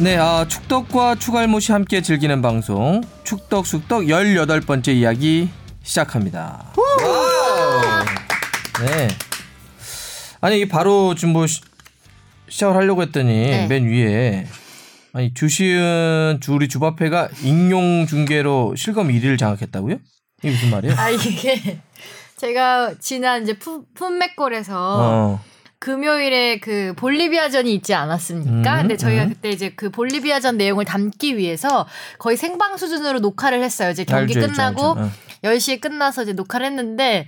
네, 아, 축덕과 추갈못이 함께 즐기는 방송 축덕 숙덕 18번째 이야기 시작합니다. 네. 아니, 바로 지금 뭐 시- 시작을 하려고 했더니 네. 맨 위에 아니, 주시은 주우리 주바페가 익룡 중계로 실검 1위를 장악했다고요? 이게 무슨 말이에요? 아 이게 제가 지난 이제 푸, 풋맥골에서 어. 금요일에 그 볼리비아전이 있지 않았습니까? 음, 근데 저희가 음. 그때 이제 그 볼리비아전 내용을 담기 위해서 거의 생방 수준으로 녹화를 했어요. 이제 경기 알죠, 알죠, 끝나고 알죠. 어. 10시에 끝나서 이제 녹화를 했는데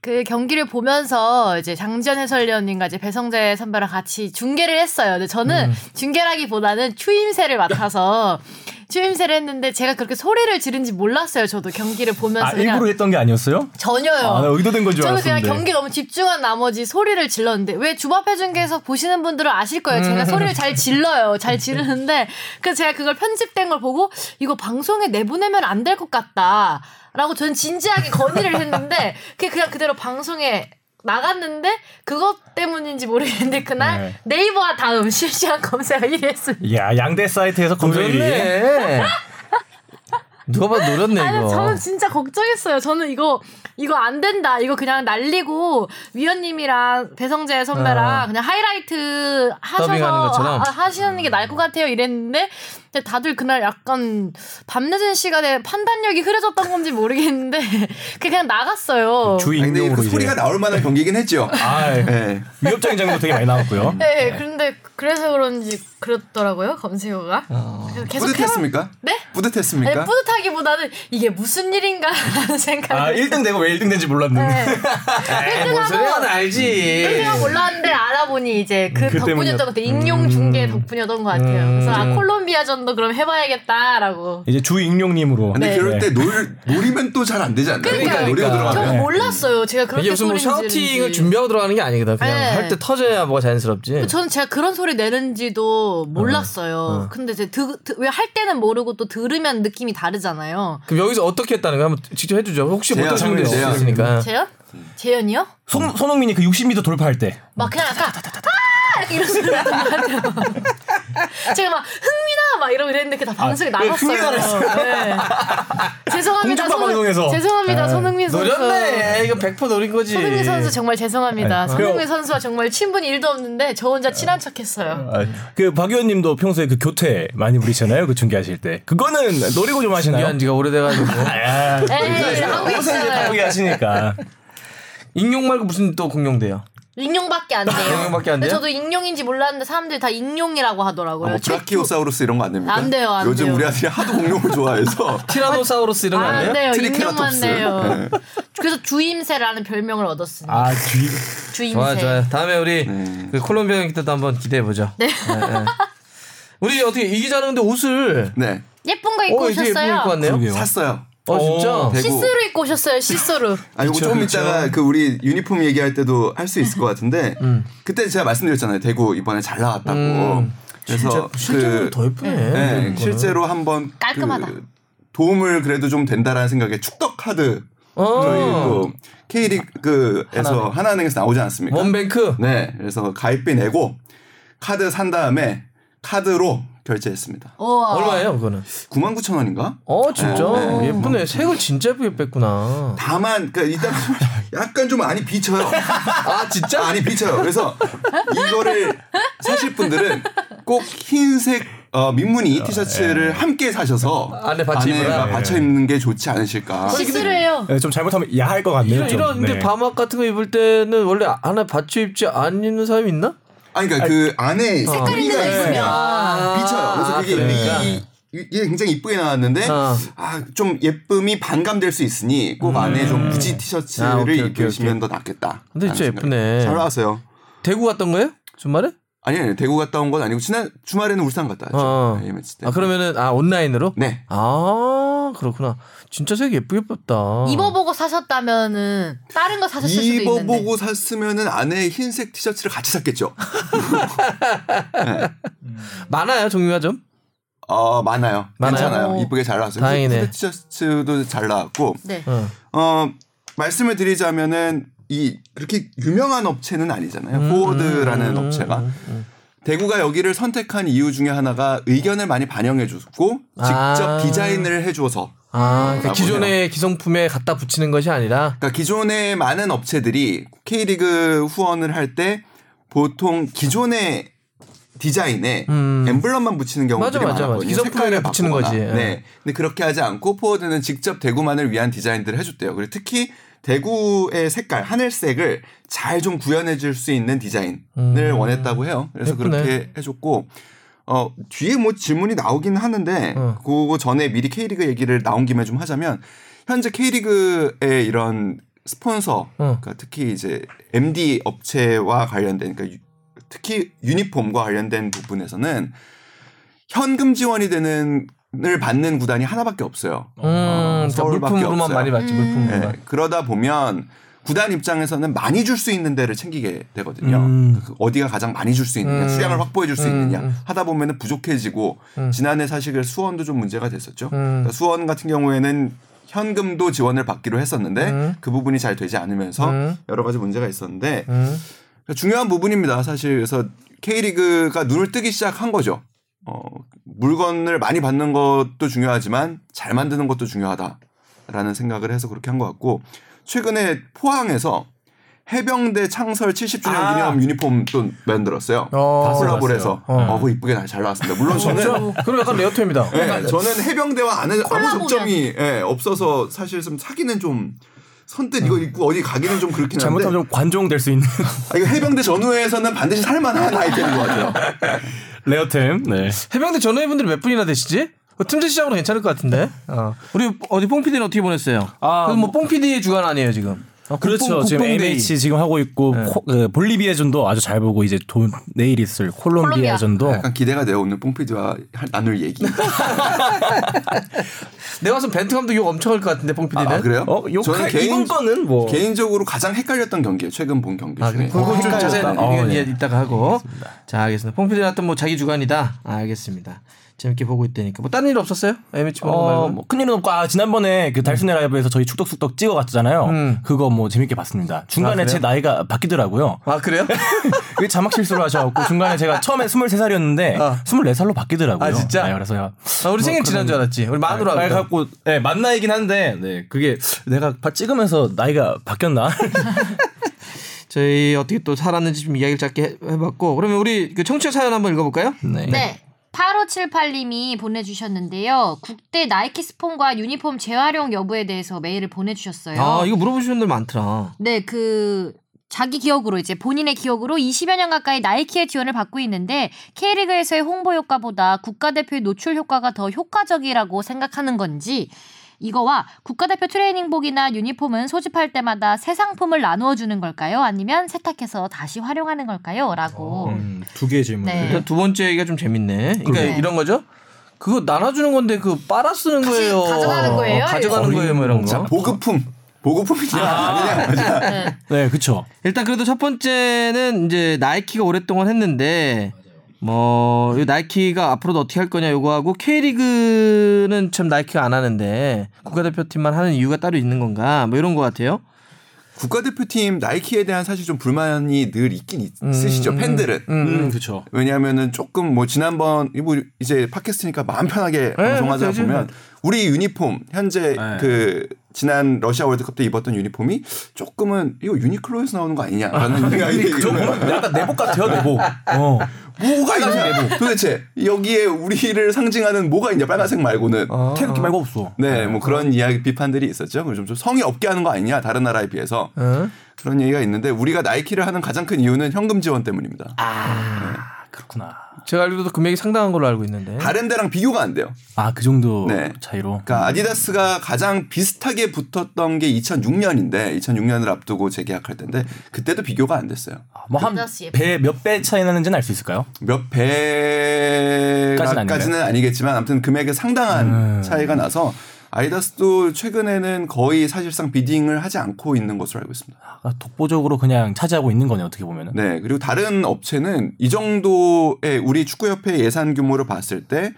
그 경기를 보면서 이제 장지현 해설위원님과 이제 배성재 선배랑 같이 중계를 했어요. 근데 저는 음. 중계라기보다는 추임새를 맡아서 추임새를 했는데 제가 그렇게 소리를 지른지 몰랐어요. 저도 경기를 보면서 아 일부러 했던 게 아니었어요? 전혀요. 아, 나 의도된 건줄 저는 그냥 알았는데. 경기 너무 집중한 나머지 소리를 질렀는데 왜 주바페 중계에서 보시는 분들은 아실 거예요. 제가 소리를 잘 질러요. 잘 지르는데 그래서 제가 그걸 편집된 걸 보고 이거 방송에 내보내면 안 될 것 같다. 라고 저는 진지하게 건의를 했는데 그게 그냥 그대로 방송에 나갔는데 그것 때문인지 모르겠는데 그날 네. 네. 이버와 다음 실시간 검색 1위 했습니다. 야 양대 사이트에서 검색이 노렸네. 누가 봐도 노렸네, 아니, 이거. 저는 진짜 걱정했어요. 저는 이거 이거 안 된다. 이거 그냥 날리고 위원님이랑 배성재 선배랑 어. 그냥 하이라이트 하셔서? 하, 하시는 게 나을 것 같아요. 이랬는데 근데 다들 그날 약간 밤늦은 시간에 판단력이 흐려졌던 건지 모르겠는데 그게 그냥 나갔어요. 주 아니, 근데 익명으로 그. 소리가 나올 만한 경기긴 했죠. 아 네. 위협적인 장면도 되게 많이 나왔고요. 네, 그런데 그래서 그런지 그렇더라고요 검색어가. 그래서 계속 뿌듯했습니까? 네? 뿌듯했습니까? 아니, 뿌듯하기보다는 이게 무슨 일인가라는 생각이. 아 1등 되고 왜 1등 된지 몰랐는데. 네. 뭔 소리 하나 1등하고 알지. 1등하고 몰랐는데 알아보니 이제 그, 그 덕분이었던 것 같아요. 익룡 중계 덕분이었던 것 같아요. 그래서 아 콜롬비아전 도 그럼 해봐야겠다라고. 이제 주 익룡님으로. 근데 네. 그럴 때 놀, 노리면 또 잘 안 되지 않나요? 그러니까. 저는 들어가면. 몰랐어요. 제가 그렇게 이게 무슨 뭐 샤우팅을. 준비하고 들어가는 게 아니거든. 그냥 네. 할때 터져야 뭐가 자연스럽지. 저는 제가 그런 소리 내는지도 몰랐어요. 어. 근데 이제 왜할 때는 모르고 또 들으면 느낌이 다르잖아요. 그럼 여기서 어떻게 했다는 거야? 한번 직접 해주죠. 혹시 못 하시는 분이 재현. 있으니까. 재현? 재현이요? 손 손흥민이 그 60m 돌파할 때. 막 그냥 약간 아! 약간 이런 소리 나는 것 같아요. 제가 막 흥민아 막 이러고 이랬는데 그게 다 방송에 아, 네, 나갔어요. 네. 죄송합니다. 공중파 방송에서. 죄송합니다. 네. 손흥민 선수. 노렸네. 이거 100% 노린 거지. 손흥민 선수 정말 죄송합니다. 네. 손흥민 선수와 정말 친분이 일도 없는데 저 혼자 친한 척 했어요. 아, 그 박 위원님도 평소에 그 교태 많이 부리잖아요. 그 중계하실 때. 그거는 노리고 좀 하시나요? 중계한 지가 오래돼가지고. 아, 에이, 하고 있잖아요. 바꾸게 하시니까. 익룡 말고 무슨 또 공룡돼요? 익룡밖에 안 돼요. 익룡밖에 안 근데 돼요? 저도 익룡인지 몰랐는데 사람들이 다 익룡이라고 하더라고요. 아, 뭐 브라키오사우루스 이런 거 안 됩니까? 안 돼요, 안 요즘 돼요. 우리 아들이 하도 공룡을 좋아해서 티라노사우루스 이런 거 아, 안? 돼요. 트리케라톱스. 익룡만 돼요. 그래서 주임새라는 별명을 얻었습니다. 아, 쥐. 주임새. 좋아 좋아요. 다음에 우리 네. 그 콜롬비아 경기 때도 한번 기대해 보죠. 네. 우리 어떻게 이 기자는 근데 옷을 네 예쁜 거 입고 어 되게 예쁘게 오셨어요. 입고 왔네요. 그러게요. 샀어요. 어 진짜. 어. 대구. 시스루 입고 오셨어요. 시스루. 아 이거 그쵸. 이따가 그 우리 유니폼 얘기할 때도 할 수 있을 것 같은데 음. 그때 제가 말씀드렸잖아요. 대구 이번에 잘 나왔다고. 음. 그래서 실제로 그 더 예쁘네. 네. 실제로 한번 깔끔하다. 그 도움을 그래도 좀 된다라는 생각에 축덕 카드 어. 저희 또 K리그에서 하나은행에서 나오지 않습니까? 원뱅크. 네, 그래서 가입비 내고 카드 산 다음에 카드로 결제했습니다. 우와. 얼마예요 그거는? 9만 9천 원인가? 어 진짜 네. 예쁘네. 색을 진짜 예쁘게 뺐구나. 다만 그러니까 일단 약간 좀 많이 비쳐요. 아 진짜? 많이 비쳐요. 그래서 이거를 사실 분들은 꼭 흰색 어, 민무늬 티셔츠를 함께 사셔서 안에 받쳐 입으라. 받쳐 입는 게 좋지 않으실까. 시스루예요. 네, 좀 잘못하면 야할 것 같네요. 이런, 좀. 이런 근데 네. 밤옷 같은 거 입을 때는 원래 안에 받쳐 입지 안 입는 사람이 있나? 아니 그러니까 그 안에 색깔 있는 거 있으면. 아. 그래서 그게 그러니까. 이, 이- 이게 굉장히 이쁘게 나왔는데 어. 아좀 예쁨이 반감될 수 있으니 꼭 안에 좀 무지 티셔츠를 아, 오케이, 입으시면 더 낫겠다. 근데 진짜. 예쁘네. 잘 나왔어요. 대구 갔던 거예요? 주말에? 아니, 아니 대구 갔다 온 건 아니고 지난 주말에는 울산 갔다 왔죠. 어. 네, 매치 때. 아 그러면은 아 온라인으로? 네. 아 그렇구나. 진짜 색 예쁘게 뺐다. 입어보고 사셨다면은 다른 거 사셨을 수도 있는데. 입어보고 샀으면은 안에 흰색 티셔츠를 같이 샀겠죠. 많아요 종류가 좀. 어 많아요. 많아요? 괜찮아요. 오. 이쁘게 잘 나왔어요. 다행이네. 후드 티셔츠도 잘 나왔고 네. 어. 어 말씀을 드리자면은 이 그렇게 유명한 업체는 아니잖아요. 포워드라는 음, 업체가. 음, 음. 대구가 여기를 선택한 이유 중에 하나가 의견을 많이 반영해줬고 직접 아. 디자인을 해 줘서 아, 그러니까 기존의 기성품에 갖다 붙이는 것이 아니라 그러니까 기존의 많은 업체들이 K리그 후원을 할 때 보통 기존의 디자인에 음. 엠블럼만 붙이는 경우들이 맞아, 맞아, 많았거든요. 맞아. 기성품에 색깔을 붙이는 바꾸거나. 거지. 예. 네. 근데 그렇게 하지 않고 포워드는 직접 대구만을 위한 디자인들을 해줬대요. 그리고 특히 대구의 색깔 하늘색을 잘 좀 구현해 줄 수 있는 디자인을 음. 원했다고 해요. 그래서 예쁘네. 그렇게 해줬고 어 뒤에 뭐 질문이 나오긴 하는데 어. 그거 전에 미리 K리그 얘기를 나온 김에 좀 하자면 현재 K리그의 이런 스폰서 어. 그러니까 특히 이제 MD 업체와 관련된 그러니까 유- 특히 유니폼과 관련된 부분에서는 현금 지원이 되는 을 받는 구단이 하나밖에 없어요. 음, 어, 그러니까 서울밖에 물품으로만 없어요. 많이 받지 음. 물품으로만. 네, 그러다 보면 구단 입장에서는 많이 줄 수 있는 데를 챙기게 되거든요. 음. 그 어디가 가장 많이 줄 수 있느냐, 음. 수량을 확보해 줄수 음, 있느냐 음. 하다 보면은 부족해지고 음. 지난해 사실 그 수원도 좀 문제가 됐었죠. 음. 그러니까 수원 같은 경우에는 현금도 지원을 받기로 했었는데 음. 그 부분이 잘 되지 않으면서 음. 여러 가지 문제가 있었는데 음. 중요한 부분입니다. 사실 그래서 K리그가 눈을 뜨기 시작한 거죠. 어, 물건을 많이 받는 것도 중요하지만 잘 만드는 것도 중요하다라는 생각을 해서 그렇게 한 것 같고 최근에 포항에서 해병대 창설 70주년 아. 기념 유니폼 또 만들었어요. 어. 콜라보를 해서 어. 어, 그거 이쁘게 잘 나왔습니다. 물론 저는 그럼 약간 레어템이다. 네, 저는 해병대와 아는 아무. 접점이 예, 없어서 사실 좀 사기는 좀 선뜻 이거 입고 어디 가기는 좀 그렇긴 한데 잘못하면 좀 관종 될 수 있는 아, 이거 해병대 전후에서는 반드시 살만한 아이템인 것 같아요. 레어템. 네. 해병대 전후회분들이 몇 분이나 되시지? 어, 틈새 시작으로 괜찮을 것 같은데. 어. 우리 어디 뽕 PD는 어떻게 보냈어요? 아, 그럼 뭐뽕 PD의 주간 아니에요 지금? 어, 그렇죠. 국뽕- 지금. MH 지금 하고 있고 네. 코- 그 볼리비아전도 아주 잘 보고 이제 도, 내일 있을 콜롬비아전도 약간 기대가 돼요. 오늘 뽕피디와 할- 나눌 얘기. 내가 봤을 때 벤트 감독 욕 엄청 할 것 같은데 뽕 PD는. 아, 그래요? 어, 욕 저는 이번 개인, 거는 뭐 개인적으로 가장 헷갈렸던 경기예요. 최근 본 경기 아, 중에. 그래. 그거 좀 헷갈렸다. 자세히 어, 이건 네. 이해 이따가 하고. 자, 알겠습니다. 뽕 PD는 어떤 뭐 자기 주간이다. 아, 알겠습니다. 재밌게 보고 있다니까. 뭐 다른 일 없었어요? MH 보는 거 어, 말고. 뭐 큰일은 없고 아 지난번에 그 달순의 라이브에서 저희 축덕숙덕 찍어 갔잖아요. 음. 그거 뭐 재밌게 봤습니다. 중간에 아? 제 나이가 바뀌더라고요. 아, 그래요? 그게 자막 실수를 하셔갖고 중간에 제가 처음에 23살이었는데 어. 24살로 바뀌더라고요. 아, 진짜? 네, 그래서 야, 아, 우리 생일 지난 줄 알았지. 우리 만으로 아, 하고. 갖고 네, 만 나이긴 한데 네, 그게 내가 바- 찍으면서 나이가 바뀌었나? 저희 어떻게 또 살았는지 좀 이야기를 짧게 해- 해봤고. 그러면 우리 그 청취자 사연 한번 읽어볼까요? 네. 네. 8578님이 보내주셨는데요. 국대 나이키 스폰과 유니폼 재활용 여부에 대해서 메일을 보내주셨어요. 아, 이거 물어보시는 분들 많더라. 네, 그 자기 기억으로 이제 본인의 기억으로 20여 년 가까이 나이키의 지원을 받고 있는데 K리그에서의 홍보 효과보다 국가대표의 노출 효과가 더 효과적이라고 생각하는 건지 이거와 국가대표 트레이닝복이나 유니폼은 소집할 때마다 새 상품을 나누어 주는 걸까요? 아니면 세탁해서 다시 활용하는 걸까요? 라고. 음, 두 개의 질문. 네. 일단 두 번째 얘기가 좀 재밌네. 그러니까 그러네. 이런 거죠. 그거 나눠주는 건데 그 빨아 쓰는 거예요. 가져가는 거예요? 어, 가져가는 거예요, 뭐 이런 거. 보급품. 보급품이냐 아니냐. 네. 네, 그쵸. 일단 그래도 첫 번째는 이제 나이키가 오랫동안 했는데 뭐, 이 나이키가 앞으로도 어떻게 할 거냐 요거 하고 K리그는 참 나이키가 안 하는데 국가대표팀만 하는 이유가 따로 있는 건가 뭐 이런 거 같아요. 국가대표팀 나이키에 대한 사실 좀 불만이 늘 있긴 있으시죠. 음, 팬들은. 음, 그쵸. 왜냐하면은 조금 뭐 지난번 이거 이제 팟캐스트니까 마음 편하게 방송하자 그렇죠. 보면 우리 유니폼 현재 네. 그 지난 러시아 월드컵 때 입었던 유니폼이 조금은 이거 유니클로에서 나오는 거 아니냐라는 생각이 저 보면 약간 내복 같아요, 내복. 어. 뭐가 있냐? 도대체 여기에 우리를 상징하는 뭐가 있냐? 빨간색 말고는. 어, 태극기 말고 없어. 네 뭐 그런 이야기 비판들이 있었죠. 그좀 좀 성의 없게 하는 거 아니냐? 다른 나라에 비해서. 어? 그런 얘기가 있는데 우리가 나이키를 하는 가장 큰 이유는 현금 지원 때문입니다. 아, 그렇구나. 제가 알기로도 금액이 상당한 걸로 알고 있는데. 다른 데랑 비교가 안 돼요 아, 그 정도 네. 차이로. 그러니까 아디다스가 가장 비슷하게 붙었던 게 2006년인데 2006년을 앞두고 재계약할 텐데 그때도 비교가 안 됐어요. 뭐한 아디다스 배몇 배 차이 나는지는 알 수 있을까요? 몇 까지는 배까지는 아니겠지만 아무튼 금액에 상당한 음. 차이가 나서 아디다스도 최근에는 거의 사실상 비딩을 하지 않고 있는 것으로 알고 있습니다. 아, 독보적으로 그냥 차지하고 있는 거네 어떻게 보면은. 네 그리고 다른 업체는 이 정도의 우리 축구협회 예산 규모를 봤을 때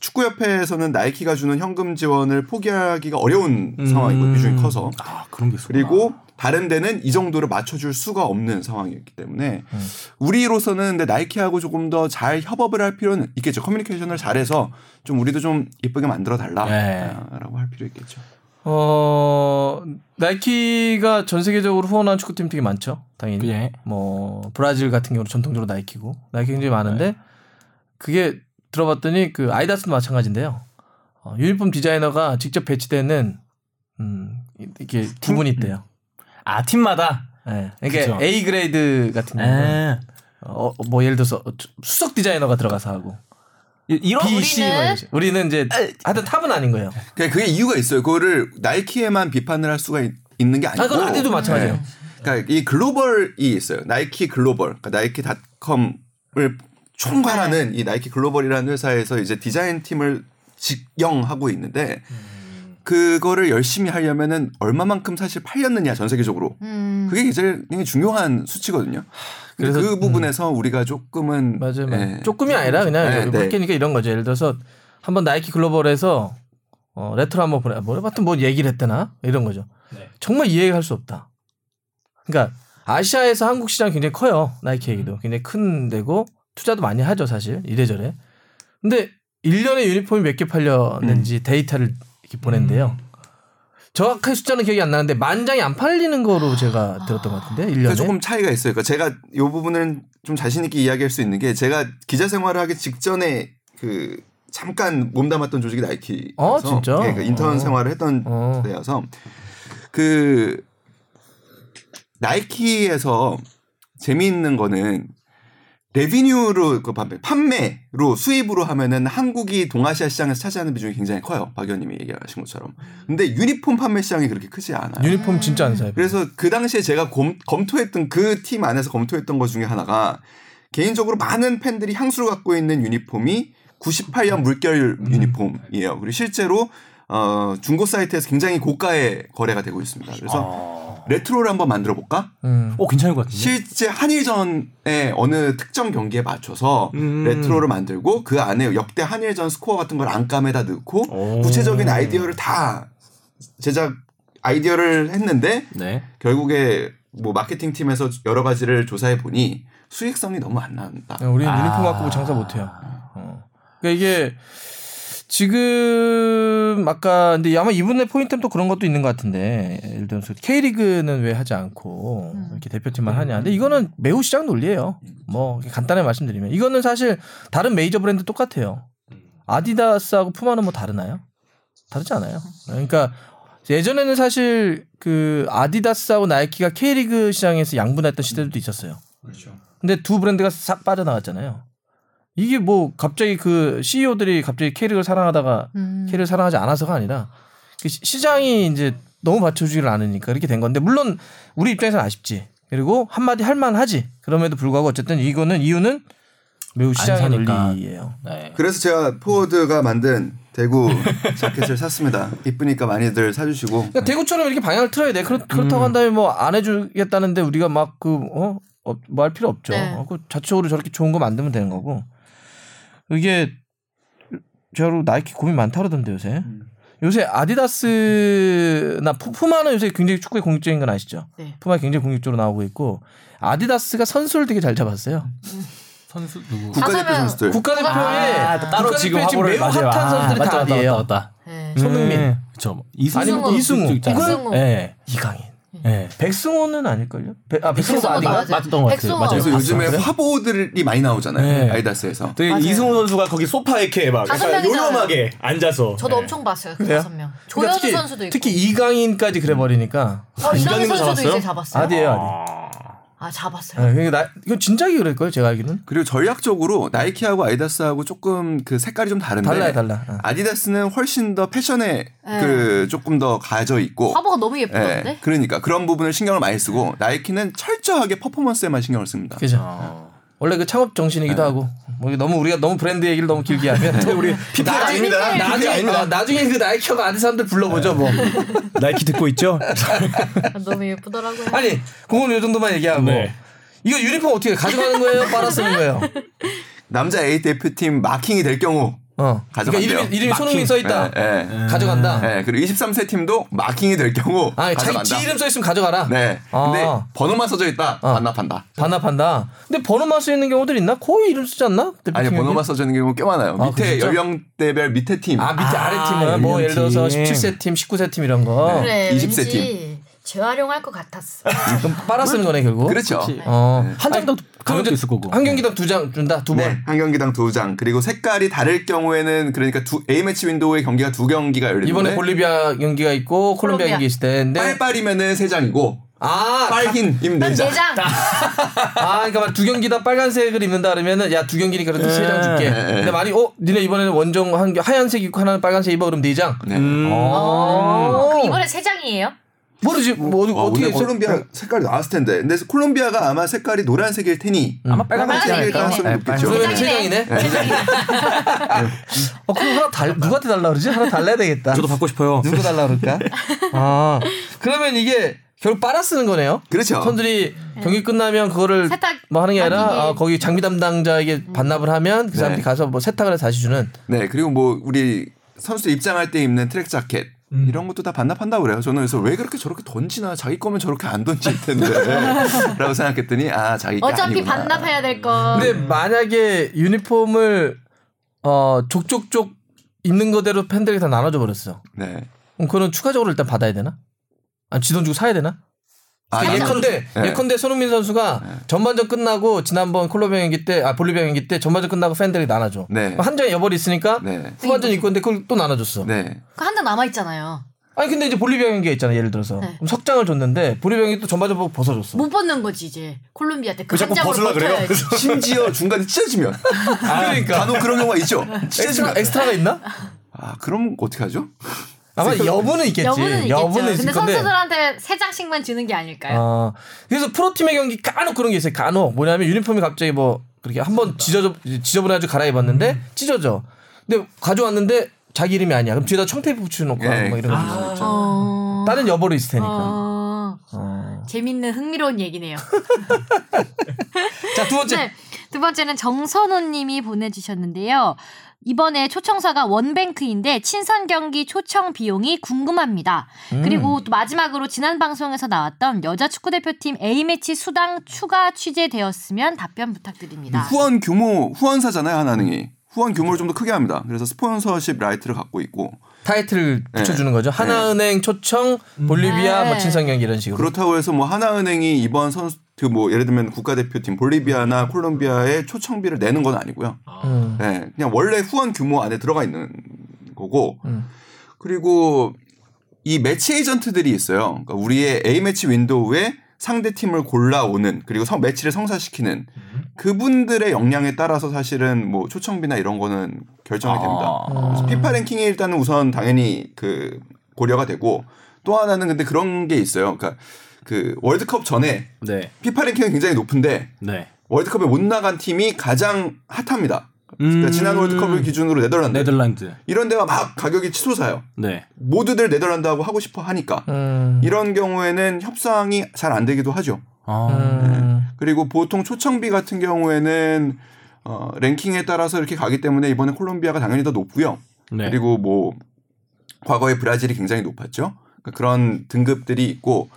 축구협회에서는 나이키가 주는 현금 지원을 포기하기가 어려운 음. 상황이고 비중이 커서 아 그런 게 있어. 그리고 다른 데는 이 정도로 맞춰줄 수가 없는 상황이었기 때문에 음. 우리로서는 근데 나이키하고 조금 더 잘 협업을 할 필요는 있겠죠. 커뮤니케이션을 잘해서 좀 우리도 좀 예쁘게 만들어 네. 달라라고 할 필요 있겠죠. 어 나이키가 전 세계적으로 후원하는 축구팀 되게 많죠. 당연히. 예. 뭐 브라질 같은 경우는 전통적으로 나이키고 나이키 굉장히 많은데 네. 그게 들어봤더니 그 아디다스도 마찬가지인데요. 어, 유니폼 디자이너가 직접 배치되는 음 이렇게 두 분이 있대요. 아 팀마다. 예. 그러니까 그쵸. A grade 같은 경우는 에. 어, 뭐 예를 들어서 수석 디자이너가 들어가서 하고 이- 이런 B, C 뭐 우리는- 이러지. 우리는 이제 하여튼 탑은 아닌 거예요. 그게 이유가 있어요. 그거를 나이키에만 비판을 할 수가 있, 는게 아니고. 아, 그건 아디도 마찬가지예요. 네. 그러니까 이 글로벌이 있어요. 나이키 글로벌, 그러니까 나이키닷컴을 총괄하는 이 나이키 글로벌이라는 회사에서 이제 디자인 팀을 직영하고 있는데 그거를 열심히 하려면은 얼마만큼 사실 팔렸느냐 전 세계적으로 음. 그게 굉장히 중요한 수치거든요. 그래서 그 부분에서 우리가 조금은 맞아요. 예. 조금이 아니라 그냥 네, 네. 바뀌니까 이런 거죠. 예를 들어서 한번 나이키 글로벌에서 어, 레트로 한번 보내 뭐 하여튼 뭐 얘기를 했대나 이런 거죠. 네. 정말 이해할 수 없다. 그러니까 아시아에서 한국 시장 이 굉장히 커요. 나이키 얘기도 굉장히 큰 데고 투자도 많이 하죠, 사실. 이래저래. 근데 1년에 유니폼이 몇 개 팔렸는지 데이터를 이렇게 보낸대요. 정확한 숫자는 기억이 안 나는데 만 장이 안 팔리는 거로 제가 들었던 것 같은데 1년에. 그러니까 조금 차이가 있어요. 그러니까 제가 이 부분은 좀 자신 있게 이야기할 수 있는 게 제가 기자 생활을 하기 직전에 그 잠깐 몸담았던 조직이 나이키. 어, 진짜? 그 인턴 어. 생활을 했던 어. 데여서 그 나이키에서 재미있는 거는 레비뉴로 그 판매, 판매로 수입으로 하면은 한국이 동아시아 시장에서 차지하는 비중이 굉장히 커요. 박 의원님이 얘기하신 것처럼. 근데 유니폼 판매 시장이 그렇게 크지 않아요. 유니폼 진짜 안 사요. 그래서 그 당시에 제가 검, 검토했던 그 팀 안에서 검토했던 것 중에 하나가 개인적으로 많은 팬들이 향수를 갖고 있는 유니폼이 98년 물결 유니폼이에요. 그리고 실제로 어, 중고 사이트에서 굉장히 고가에 거래가 되고 있습니다. 그래서 어. 레트로를 한번 만들어 볼까? 음. 오 괜찮을 것 같은데. 실제 한일전의 어느 특정 경기에 맞춰서 음. 레트로를 만들고 그 안에 역대 한일전 스코어 같은 걸 안감에다 넣고 오. 구체적인 아이디어를 다 제작 아이디어를 했는데 네. 결국에 뭐 마케팅 팀에서 여러 가지를 조사해 보니 수익성이 너무 안 나온다. 우리는 아. 유니폼 갖고 장사 못해요. 어. 그러니까 이게 지금 아까 근데 아마 이분의 포인트는 또 그런 것도 있는 것 같은데 예를 들어서 K리그는 왜 하지 않고 음. 이렇게 대표팀만 하냐. 근데 이거는 매우 시장 논리예요. 뭐 간단하게 말씀드리면 이거는 사실 다른 메이저 브랜드 똑같아요. 아디다스하고 푸마는 뭐 다르나요? 다르지 않아요. 그러니까 예전에는 사실 그 아디다스하고 나이키가 K리그 시장에서 양분했던 시대도 있었어요. 그렇죠. 근데 두 브랜드가 싹 빠져나갔잖아요. 이게 뭐 갑자기 그 CEO들이 갑자기 K리그를 사랑하다가 음. K를 사랑하지 않아서가 아니라 그 시- 시장이 이제 너무 받쳐주지를 않으니까 이렇게 된 건데 물론 우리 입장에서는 아쉽지. 그리고 한마디 할 만하지. 그럼에도 불구하고 어쨌든 이거는 이유는 매우 시장의 사니까. 논리예요. 네. 그래서 제가 포워드가 만든 대구 자켓을 샀습니다. 이쁘니까 많이들 사주시고. 그러니까 대구처럼 이렇게 방향을 틀어야 돼. 그렇, 그렇다고 한 다음에 뭐안 해주겠다는데 우리가 막 그 어? 어, 뭐 할 필요 없죠. 네. 어, 그 자체적으로 저렇게 좋은 거 만들면 되는 거고. 이게 저로 나이키 고민 많다 그러던데 요새. 요새 아디다스나 푸- 푸마는 요새 굉장히 축구에 공격적인 건 아시죠? 네. 푸마 굉장히 공격적으로 나오고 있고 아디다스가 선수를 되게 잘 잡았어요. 선수 누구? 국가대표 선수들. 국가대표에 아, 따로 국가대표에 지금 지금 매우 맞아요. 핫한 아, 선수들이 맞다, 다 맞다, 아디예요. 맞다, 맞다. 네. 손흥민. 그렇죠. 이승우. 아니면 이승우. 있잖아요. 이승우. 네. 이강인. 네. 백승호는 아닐걸요? 백- 아 백승호도 백승호도 아닌가? 맞아요. 맞던 것 같아요. 백승호. 맞아요. 그래서. 요즘에 그래? 화보들이 많이 나오잖아요. 네. 아디다스에서. 되게 맞아요. 이승우 선수가 거기 소파 이렇게 막 다섯 약간 명이잖아요. 요염하게 앉아서. 저도 네. 엄청 봤어요. 그 그래요? 다섯 명. 그러니까 조현우 특히, 선수도 있고. 특히 이강인까지 그래 버리니까 어, 이강인 이강인도 선수도 잡았어요? 이제 잡았어요. 아디예요, 아디. 아 잡았어요. 네, 그러니까 나, 이거 진작에 그럴 거예요, 제가 알기는. 그리고 전략적으로 나이키하고 아디다스하고 조금 그 색깔이 좀 다른데 달라요, 달라. 어. 아디다스는 훨씬 더 패션에 네. 그 조금 더 가져 있고 화보가 너무 예쁘던데. 예, 그러니까 그런 부분을 신경을 많이 쓰고 나이키는 철저하게 퍼포먼스에만 신경을 씁니다. 그죠. 어. 원래 그 창업 정신이기도 하고 뭐 너무 우리가 너무 브랜드 얘기를 너무 길게 하면 또 우리 PPL 아닙니다. PPL. 나중에 어, 나중에 그 나이키하고 아디 사람들 불러보죠 뭐. 나이키 듣고 있죠? 아, 너무 예쁘더라고요. 아니 그건 요 정도만 얘기하고 네. 이거 유니폼 어떻게 가져가는 거예요? 빨아 쓰는 거예요? 남자 A 대표팀 마킹이 될 경우 어. 그러니까 가져간대요. 이름이, 이름이 마킹. 손흥민 써 있다. 예, 예. 가져간다. 네, 그리고 23세 팀도 마킹이 될 경우 아, 가져간다. 자기 지 이름 써 있으면 가져가라. 네. 근데 아. 번호만 써져 있다. 어. 반납한다. 반납한다. 근데 번호만 써 있는 경우들 있나? 거의 이름 쓰지 않나? 아니 번호만? 써져 있는 경우 꽤 많아요. 아, 밑에 진짜? 연령대별 밑에 팀. 아 밑에 아, 아래 팀은 뭐 예를 들어서 연령팀. 17세 팀, 19세 팀 이런 거. 그래 20세 왠지 재활용할 것 같았어. 그럼 빨아 쓰는 거네 결국. 그렇죠. 어. 한 장당 그럼 가격도 있을 거고. 한 경기당 두 장 준다 두 번. 네, 한 경기당 두 장. 그리고 색깔이 다를 경우에는 그러니까 두 A 매치 윈도우의 경기가 두 경기가 열리는데 이번에 볼리비아 경기가 있고 콜롬비아 콜롬비아. 경기 있을 텐데. 빨빨이면은 세 장이고 아, 빨흰임 네 장. 아, 그러니까 두 경기 다 빨간색을 입는다 그러면은 야 두 경기니까 그래도 세장 줄게. 네, 네. 근데 많이 어 니네 이번에는 원정 한 개- 하얀색 입고 하나는 빨간색 입어 그럼 네 장. 네. 음. 어, 그럼 이번에 세 장이에요? 모르지 뭐 어디 어, 어떻게 오늘 콜롬비아 색깔이 나왔을 텐데. 근데 콜롬비아가 아마 색깔이 노란색일 테니 아마 빨간색이 아닐까? 아닐까? 가능성이 네, 높겠죠. 그러면 장이네. 장이네. 어 그럼 하나 달 누구한테 달라 그러지? 하나 달라야 되겠다. 저도 받고 싶어요. 누구 달라 그럴까? 아 그러면 이게 결국 빨아 쓰는 거네요. 그렇죠. 선들이 경기 끝나면 그거를 세탁 뭐 하는 게 아니라 아니게. 아, 거기 장비 담당자에게 반납을 하면 그 사람들이 네. 가서 뭐 세탁을 해서 다시 주는. 네, 그리고 뭐 우리 선수들 입장할 때 입는 트랙 자켓 음. 이런 것도 다 반납한다고 그래요. 저는 그래서 왜 그렇게 저렇게 던지나 자기 거면 저렇게 안 던질 텐데 라고 생각했더니 아 자기 게 어차피 아니구나. 반납해야 될 거. 근데 만약에 유니폼을 어 족족족 있는 거대로 팬들에게 다 나눠줘 버렸어. 네. 그럼 그거는 추가적으로 일단 받아야 되나? 아니 지돈 주고 사야 되나? 아, 아, 예컨대 네. 예컨대 손흥민 선수가 전반전 끝나고 지난번 콜롬비아 경기 때 아 볼리비아 경기 때 전반전 끝나고 팬들에게 나눠줘. 네. 한 장에 여벌이 있으니까 네. 후반전 입고 있는데 그걸 또 나눠줬어. 네. 한장 남아 있잖아요. 아니 근데 이제 볼리비아 경기가 있잖아 예를 들어서 네. 그럼 석장을 줬는데 볼리비아 경기 또 전반전 보고 벗어줬어. 못 벗는 거지 이제 콜롬비아 때그 자꾸 벗으려 그래요? 심지어 중간에 찢어지면 그러니까 간혹 그런 경우가 있죠. 엑스트라 찢어지면 엑스트라가 있나? 아 그럼 어떻게 하죠? 아마 여벌은 있겠지. 여벌은 있겠죠. 있을 근데. 선수들한테 세 장씩만 주는 게 아닐까요? 어, 그래서 프로팀의 경기 간혹 그런 게 있어요. 간혹 뭐냐면 유니폼이 갑자기 뭐 그렇게 한번 지저져 지저분해가지고 갈아입었는데 찢어져. 근데 가져왔는데 자기 이름이 아니야. 그럼 뒤에다 청테이프 붙여놓고 예. 뭐 이런 거 아. 있죠. 어... 다른 여벌이 있을 테니까. 어... 어. 재밌는 흥미로운 얘기네요. 자 두 번째. 네. 두 번째는 정선호님이 보내주셨는데요. 이번에 초청사가 원뱅크인데 친선 경기 초청 비용이 궁금합니다. 음. 그리고 또 마지막으로 지난 방송에서 나왔던 여자 축구 대표팀 A 매치 수당 추가 취재되었으면 답변 부탁드립니다. 후원 규모 후원사잖아요 하나은행이 후원 규모를 좀 더 크게 합니다. 그래서 sponsorship right를 갖고 있고 타이틀을 네. 붙여주는 거죠. 하나은행 초청, 볼리비아 네. 뭐 친선 경기 이런 식으로. 그렇다고 해서 뭐 하나은행이 이번 선수 그 뭐 예를 들면 국가대표팀 볼리비아나 콜롬비아에 초청비를 내는 건 아니고요. 음. 네, 그냥 원래 후원 규모 안에 들어가 있는 거고 음. 그리고 이 매치 에이전트들이 있어요. 그러니까 우리의 A 매치 윈도우에 상대 팀을 골라오는 그리고 성, 매치를 성사시키는 그분들의 역량에 따라서 사실은 뭐 초청비나 이런 거는 결정이 됩니다. 그래서 피파 랭킹이 일단은 우선 당연히 그 고려가 되고 또 하나는 근데 그런 게 있어요. 그러니까 그 월드컵 전에 네. 피파 랭킹은 굉장히 높은데 네. 월드컵에 못 나간 팀이 가장 핫합니다. 그러니까 음. 지난 월드컵을 기준으로 네덜란드 네덜란드. 이런 데가 막 가격이 치솟아요. 네. 모두들 네덜란드하고 하고 싶어 하니까 음. 이런 경우에는 협상이 잘 안 되기도 하죠. 아. 음. 그리고 보통 초청비 같은 경우에는 어, 랭킹에 따라서 이렇게 가기 때문에 이번에 콜롬비아가 당연히 더 높고요. 네. 그리고 뭐 과거에 브라질이 굉장히 높았죠. 그러니까 그런 등급들이 있고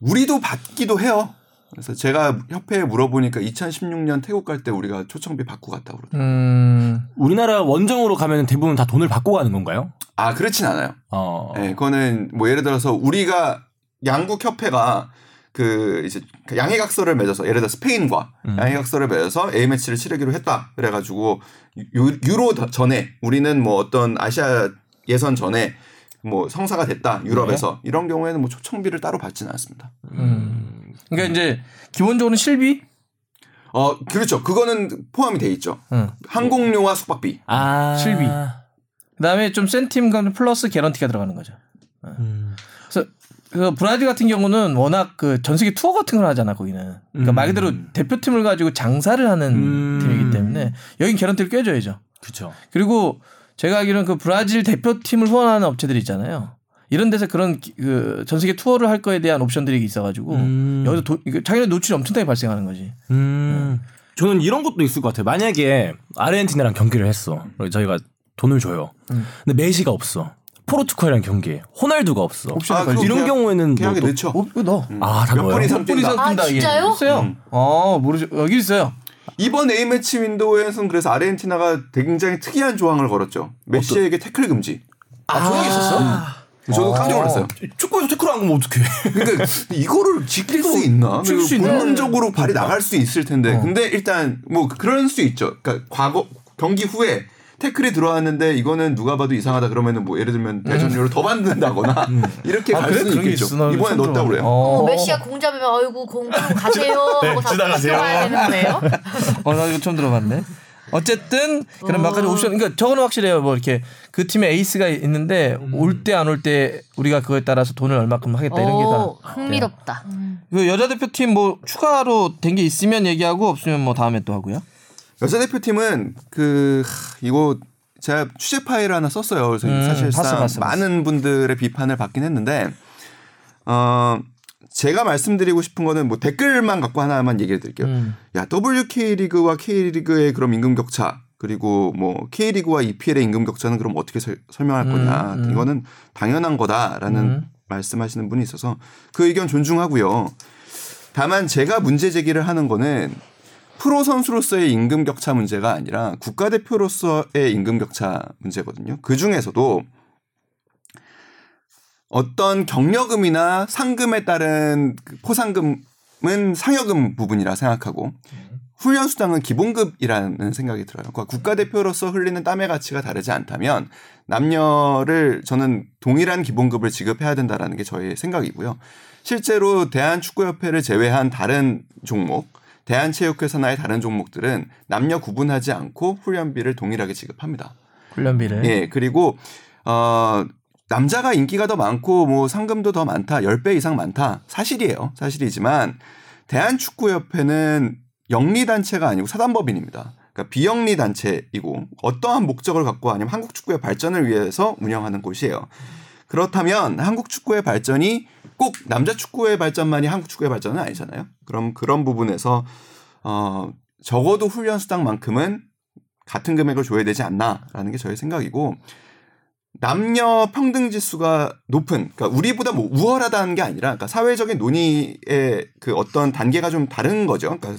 우리도 받기도 해요. 그래서 제가 협회에 물어보니까 2016년 태국 갈 때 우리가 초청비 받고 갔다고 그러더라고요. 음. 우리나라 원정으로 가면 대부분 다 돈을 받고 가는 건가요? 아 그렇진 않아요. 어. 네, 그거는 뭐 예를 들어서 우리가 양국 협회가 그 이제 양해각서를 맺어서 예를 들어 스페인과 음. 양해각서를 맺어서 A 매치를 치르기로 했다. 그래가지고 유, 유로 더- 전에 우리는 뭐 어떤 아시아 예선 전에 뭐 성사가 됐다 유럽에서 이런 경우에는 뭐 초청비를 따로 받지는 않습니다. 음. 그러니까 이제 기본적으로는 실비. 어 그렇죠. 그거는 포함이 돼 있죠. 응. 항공료와 숙박비. 아. 실비. 그다음에 좀 센 팀 플러스 개런티가 들어가는 거죠. 음. 그래서 그 브라질 같은 경우는 워낙 그 전 세계 투어 같은 걸 하잖아 거기는. 그러니까 음. 말 그대로 대표팀을 가지고 장사를 하는 음. 팀이기 때문에 여긴 개런티를 껴줘야죠. 그렇죠. 그리고 제가 알기로는 그 브라질 대표팀을 후원하는 업체들이 있잖아요. 이런 데서 그런 그 전 세계 투어를 할 거에 대한 옵션들이 있어가지고 음. 여기서 도, 자기네 노출이 엄청나게 발생하는 거지. 음. 저는 이런 것도 있을 것 같아요. 만약에 아르헨티나랑 경기를 했어. 저희가 돈을 줘요. 음. 근데 메시가 없어. 포르투갈이랑 경기에 호날두가 없어. 옵션을 아. 그럼 이런 경우에는 계약에 뭐 또- 넣죠. 어, 넣어. 아, 다몇번 넣어요? 분 이상 뛴다. 아, 뛴다. 이게. 진짜요? 있어요. 음. 어, 모르죠. 여기 있어요. 이번 A 매치 윈도우에서는 그래서 아르헨티나가 굉장히 특이한 조항을 걸었죠. 메시에게 태클 금지. 아, 조항이 있었어? 저도 깜짝 놀랐어요. 축구에서 태클 안 가면 어떡해. 그러니까 이거를 지킬 수 있나? 지킬 수 있나? 본능적으로 발이 나갈 수 있을 텐데. 어. 근데 일단 뭐 그럴 수 있죠. 그러니까 과거 경기 후에 태클이 들어왔는데 이거는 누가 봐도 이상하다 그러면은 뭐 예를 들면 대전료를 더 받는다거나 이렇게 아, 갈 그래? 수는 그런 게 있겠죠. 이번에 들어봤네. 그래요. 어. 어, 메시가 공 잡으면 어이구 공좀 가세요 하고 다 지나가세요. 되는? 어, 나 이거 처음 들어봤네. 어쨌든 그런 몇 가지 옵션. 그러니까 저거는 확실해요. 뭐 이렇게 그 팀에 에이스가 있는데 올때 안 올 때 우리가 그거에 따라서 돈을 얼마큼 하겠다 이런 게 오, 다. 흥미롭다. 그 여자 대표팀 뭐 추가로 된 게 있으면 얘기하고 없으면 뭐 다음에 또 하고요. 여자 대표팀은 그 하, 이거 제가 취재 파일을 하나 썼어요. 그래서 음, 사실상 봤어, 봤어, 봤어. 많은 분들의 비판을 받긴 했는데 어 제가 말씀드리고 싶은 거는 뭐 댓글만 갖고 하나만 얘기해 드릴게요. 음. 야 WK 리그와 K 리그의 그럼 임금 격차 그리고 뭐 K 리그와 EPL의 임금 격차는 그럼 어떻게 설, 설명할 음, 거냐? 음. 이거는 당연한 거다라는 음. 말씀하시는 분이 있어서 그 의견 존중하고요. 다만 제가 문제 제기를 하는 거는 프로 선수로서의 임금 격차 문제가 아니라 국가대표로서의 임금 격차 문제거든요. 그 중에서도 어떤 경력금이나 상금에 따른 그 포상금은 상여금 부분이라 생각하고 훈련 수당은 기본급이라는 생각이 들어요. 그러니까 국가대표로서 흘리는 땀의 가치가 다르지 않다면 남녀를 저는 동일한 기본급을 지급해야 된다라는 게 저의 생각이고요. 실제로 대한축구협회를 제외한 다른 종목, 대한체육회 산하의 다른 종목들은 남녀 구분하지 않고 훈련비를 동일하게 지급합니다. 훈련비를. 예, 그리고 어 남자가 인기가 더 많고 뭐 상금도 더 많다. 10배 이상 많다. 사실이에요. 사실이지만 대한축구협회는 영리 단체가 아니고 사단법인입니다. 그러니까 비영리 단체이고 어떠한 목적을 갖고 아니면 한국 축구의 발전을 위해서 운영하는 곳이에요. 그렇다면 한국 축구의 발전이 꼭 남자 축구의 발전만이 한국 축구의 발전은 아니잖아요. 그럼 그런 부분에서 어 적어도 훈련 수당만큼은 같은 금액을 줘야 되지 않나라는 게 저의 생각이고 남녀 평등 지수가 높은 그러니까 우리보다 뭐 우월하다는 게 아니라 그러니까 사회적인 논의의 그 어떤 단계가 좀 다른 거죠. 그러니까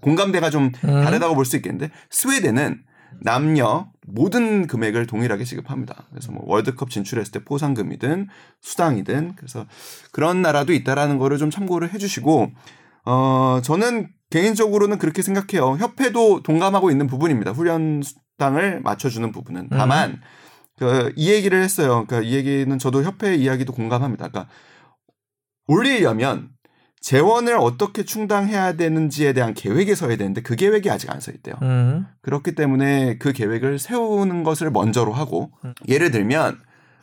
공감대가 좀 음. 다르다고 볼 수 있겠는데 스웨덴은 남녀 모든 금액을 동일하게 지급합니다. 그래서 뭐 월드컵 진출했을 때 포상금이든 수당이든 그래서 그런 나라도 있다라는 거를 좀 참고를 해주시고 어 저는 개인적으로는 그렇게 생각해요. 협회도 동감하고 있는 부분입니다. 훈련 수당을 맞춰주는 부분은 다만 그이 얘기를 했어요. 그러니까 이 얘기는 저도 협회 이야기도 공감합니다. 그러니까 올리려면 재원을 어떻게 충당해야 되는지에 대한 계획이 서야 되는데 그 계획이 아직 안 서 있대요. 음. 그렇기 때문에 그 계획을 세우는 것을 먼저로 하고 예를 들면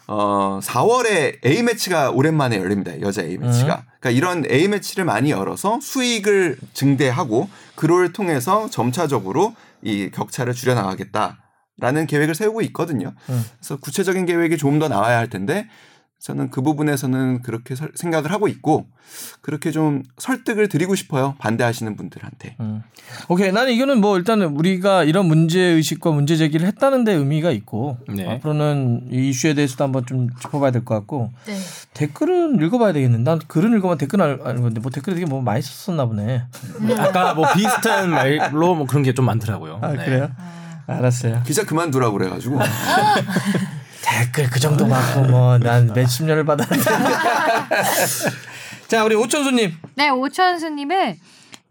어 4월에 A 매치가 오랜만에 열립니다. 여자 A 매치가. 그러니까 이런 A 매치를 많이 열어서 수익을 증대하고 그를 통해서 점차적으로 이 격차를 줄여 나가겠다 라는 계획을 세우고 있거든요. 음. 그래서 구체적인 계획이 좀더 나와야 할 텐데 저는 그 부분에서는 그렇게 설- 생각을 하고 있고 그렇게 좀 설득을 드리고 싶어요. 반대하시는 분들한테. 음. 오케이. 나는 이거는 뭐 일단은 우리가 이런 문제 의식과 문제 제기를 했다는 데 의미가 있고 네. 앞으로는 이 이슈에 대해서도 한번 좀 짚어봐야 될 것 같고 네. 댓글은 읽어봐야 되겠는데 난 글은 읽어만 댓글 알- 아는 건데 뭐 댓글에 되게 뭐 많이 썼었나 보네. 아까 뭐 비슷한 말로 뭐 그런 게 좀 많더라고요. 아 네. 그래요? 알았어요. 기자 그만두라고 그래가지고 댓글 그 정도 받고 뭐 난 몇십 년을 받았는데. 자 우리 오천수님. 네, 오천수님은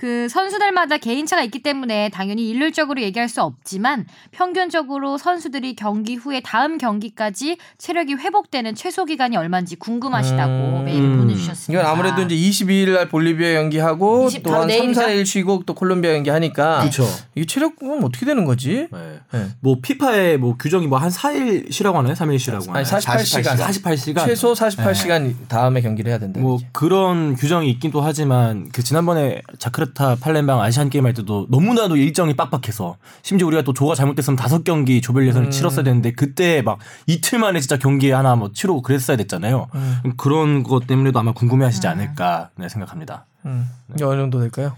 그 선수들마다 개인차가 있기 때문에 당연히 일률적으로 얘기할 수 없지만 평균적으로 선수들이 경기 후에 다음 경기까지 체력이 회복되는 최소 기간이 얼마인지 궁금하시다고 음. 메일 을 보내주셨습니다. 이건 아무래도 이제 22일 날 볼리비아 연기하고 20또한 3, 내일이죠? 4일 쉬고 또 콜롬비아 연기하니까 그렇죠. 이게 체력은 어떻게 되는 거지? 네. 네. 뭐 피파의 뭐 규정이 뭐 한 4일 쉬라고 하나요? 3일 쉬라고 하나요? 아니 48시간. 48시간. 최소 48시간 다음에 경기를 해야 된다. 뭐 이제. 그런 규정이 있긴 또 하지만 그 지난번에 자크르 타 팔렘방 아시안 게임 할 때도 너무나도 일정이 빡빡해서 심지어 우리가 또 조가 잘못됐으면 다섯 경기 조별 예선을 치렀어야 되는데 그때 막 이틀 만에 진짜 경기 하나 뭐 치르고 그랬어야 됐잖아요. 그런 것 때문에도 아마 궁금해하시지 않을까 네, 생각합니다. 음. 이게 어느 정도 될까요?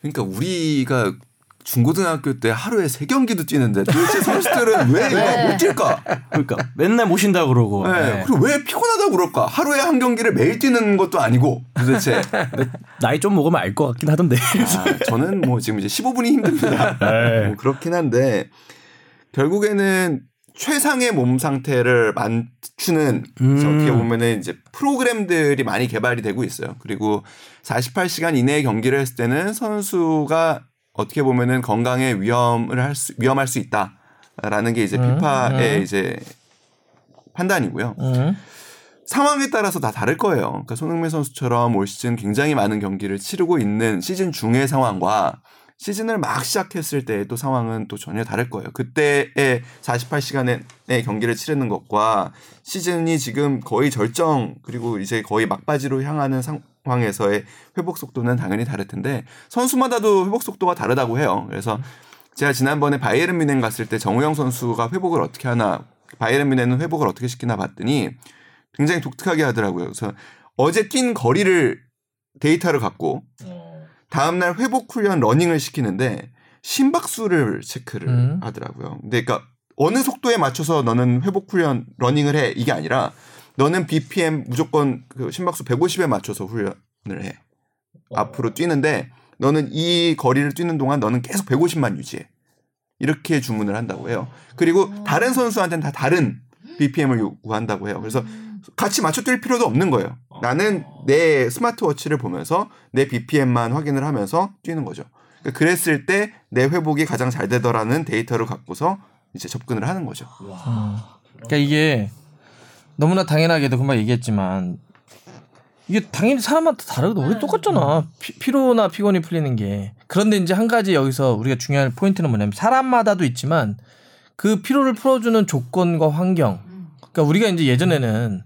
그러니까 우리가 중고등학교 때 하루에 세 경기도 뛰는데 도대체 선수들은 왜 네. 못 뛸까? 그러니까 맨날 모신다 그러고. 네. 네. 그리고 왜 피곤하다 그럴까? 하루에 한 경기를 매일 뛰는 것도 아니고 도대체 나이 좀 먹으면 알 것 같긴 하던데. 아, 저는 뭐 지금 이제 15분이 힘듭니다. 네. 뭐 그렇긴 한데 결국에는 최상의 몸 상태를 맞추는 음. 어떻게 보면은 이제 프로그램들이 많이 개발이 되고 있어요. 그리고 48시간 이내의 경기를 했을 때는 선수가 어떻게 보면은 건강에 위험을 할 수, 위험할 수 있다라는 게 이제 음, 피파의 음. 이제 판단이고요. 음. 상황에 따라서 다 다를 거예요. 그러니까 손흥민 선수처럼 올 시즌 굉장히 많은 경기를 치르고 있는 시즌 중의 상황과 시즌을 막 시작했을 때의 또 상황은 또 전혀 다를 거예요. 그때의 48시간의 경기를 치르는 것과 시즌이 지금 거의 절정 그리고 이제 거의 막바지로 향하는 상 황에서의 회복 속도는 당연히 다를 텐데 선수마다도 회복 속도가 다르다고 해요. 그래서 제가 지난번에 바이에른 뮌헨 갔을 때 정우영 선수가 회복을 어떻게 하나 바이에른 뮌헨은 회복을 어떻게 시키나 봤더니 굉장히 독특하게 하더라고요. 그래서 어제 뛴 거리를 데이터를 갖고 다음 날 회복 훈련 러닝을 시키는데 심박수를 체크를 음. 하더라고요. 근데 그러니까 어느 속도에 맞춰서 너는 회복 훈련 러닝을 해 이게 아니라 너는 BPM 무조건 그 심박수 150에 맞춰서 훈련을 해. 앞으로 뛰는데 너는 이 거리를 뛰는 동안 너는 계속 150만 유지해. 이렇게 주문을 한다고 해요. 그리고 다른 선수한테는 다 다른 BPM을 요구한다고 해요. 그래서 같이 맞춰 뛸 필요도 없는 거예요. 나는 내 스마트워치를 보면서 내 BPM만 확인을 하면서 뛰는 거죠. 그러니까 그랬을 때 내 회복이 가장 잘 되더라는 데이터를 갖고서 이제 접근을 하는 거죠. 그러니까 이게 너무나 당연하게도 금방 얘기했지만 이게 당연히 사람마다 다르거든. 우리 똑같잖아. 피, 피로나 피곤이 풀리는 게. 그런데 이제 한 가지 여기서 우리가 중요한 포인트는 뭐냐면 사람마다도 있지만 그 피로를 풀어주는 조건과 환경. 그러니까 우리가 이제 예전에는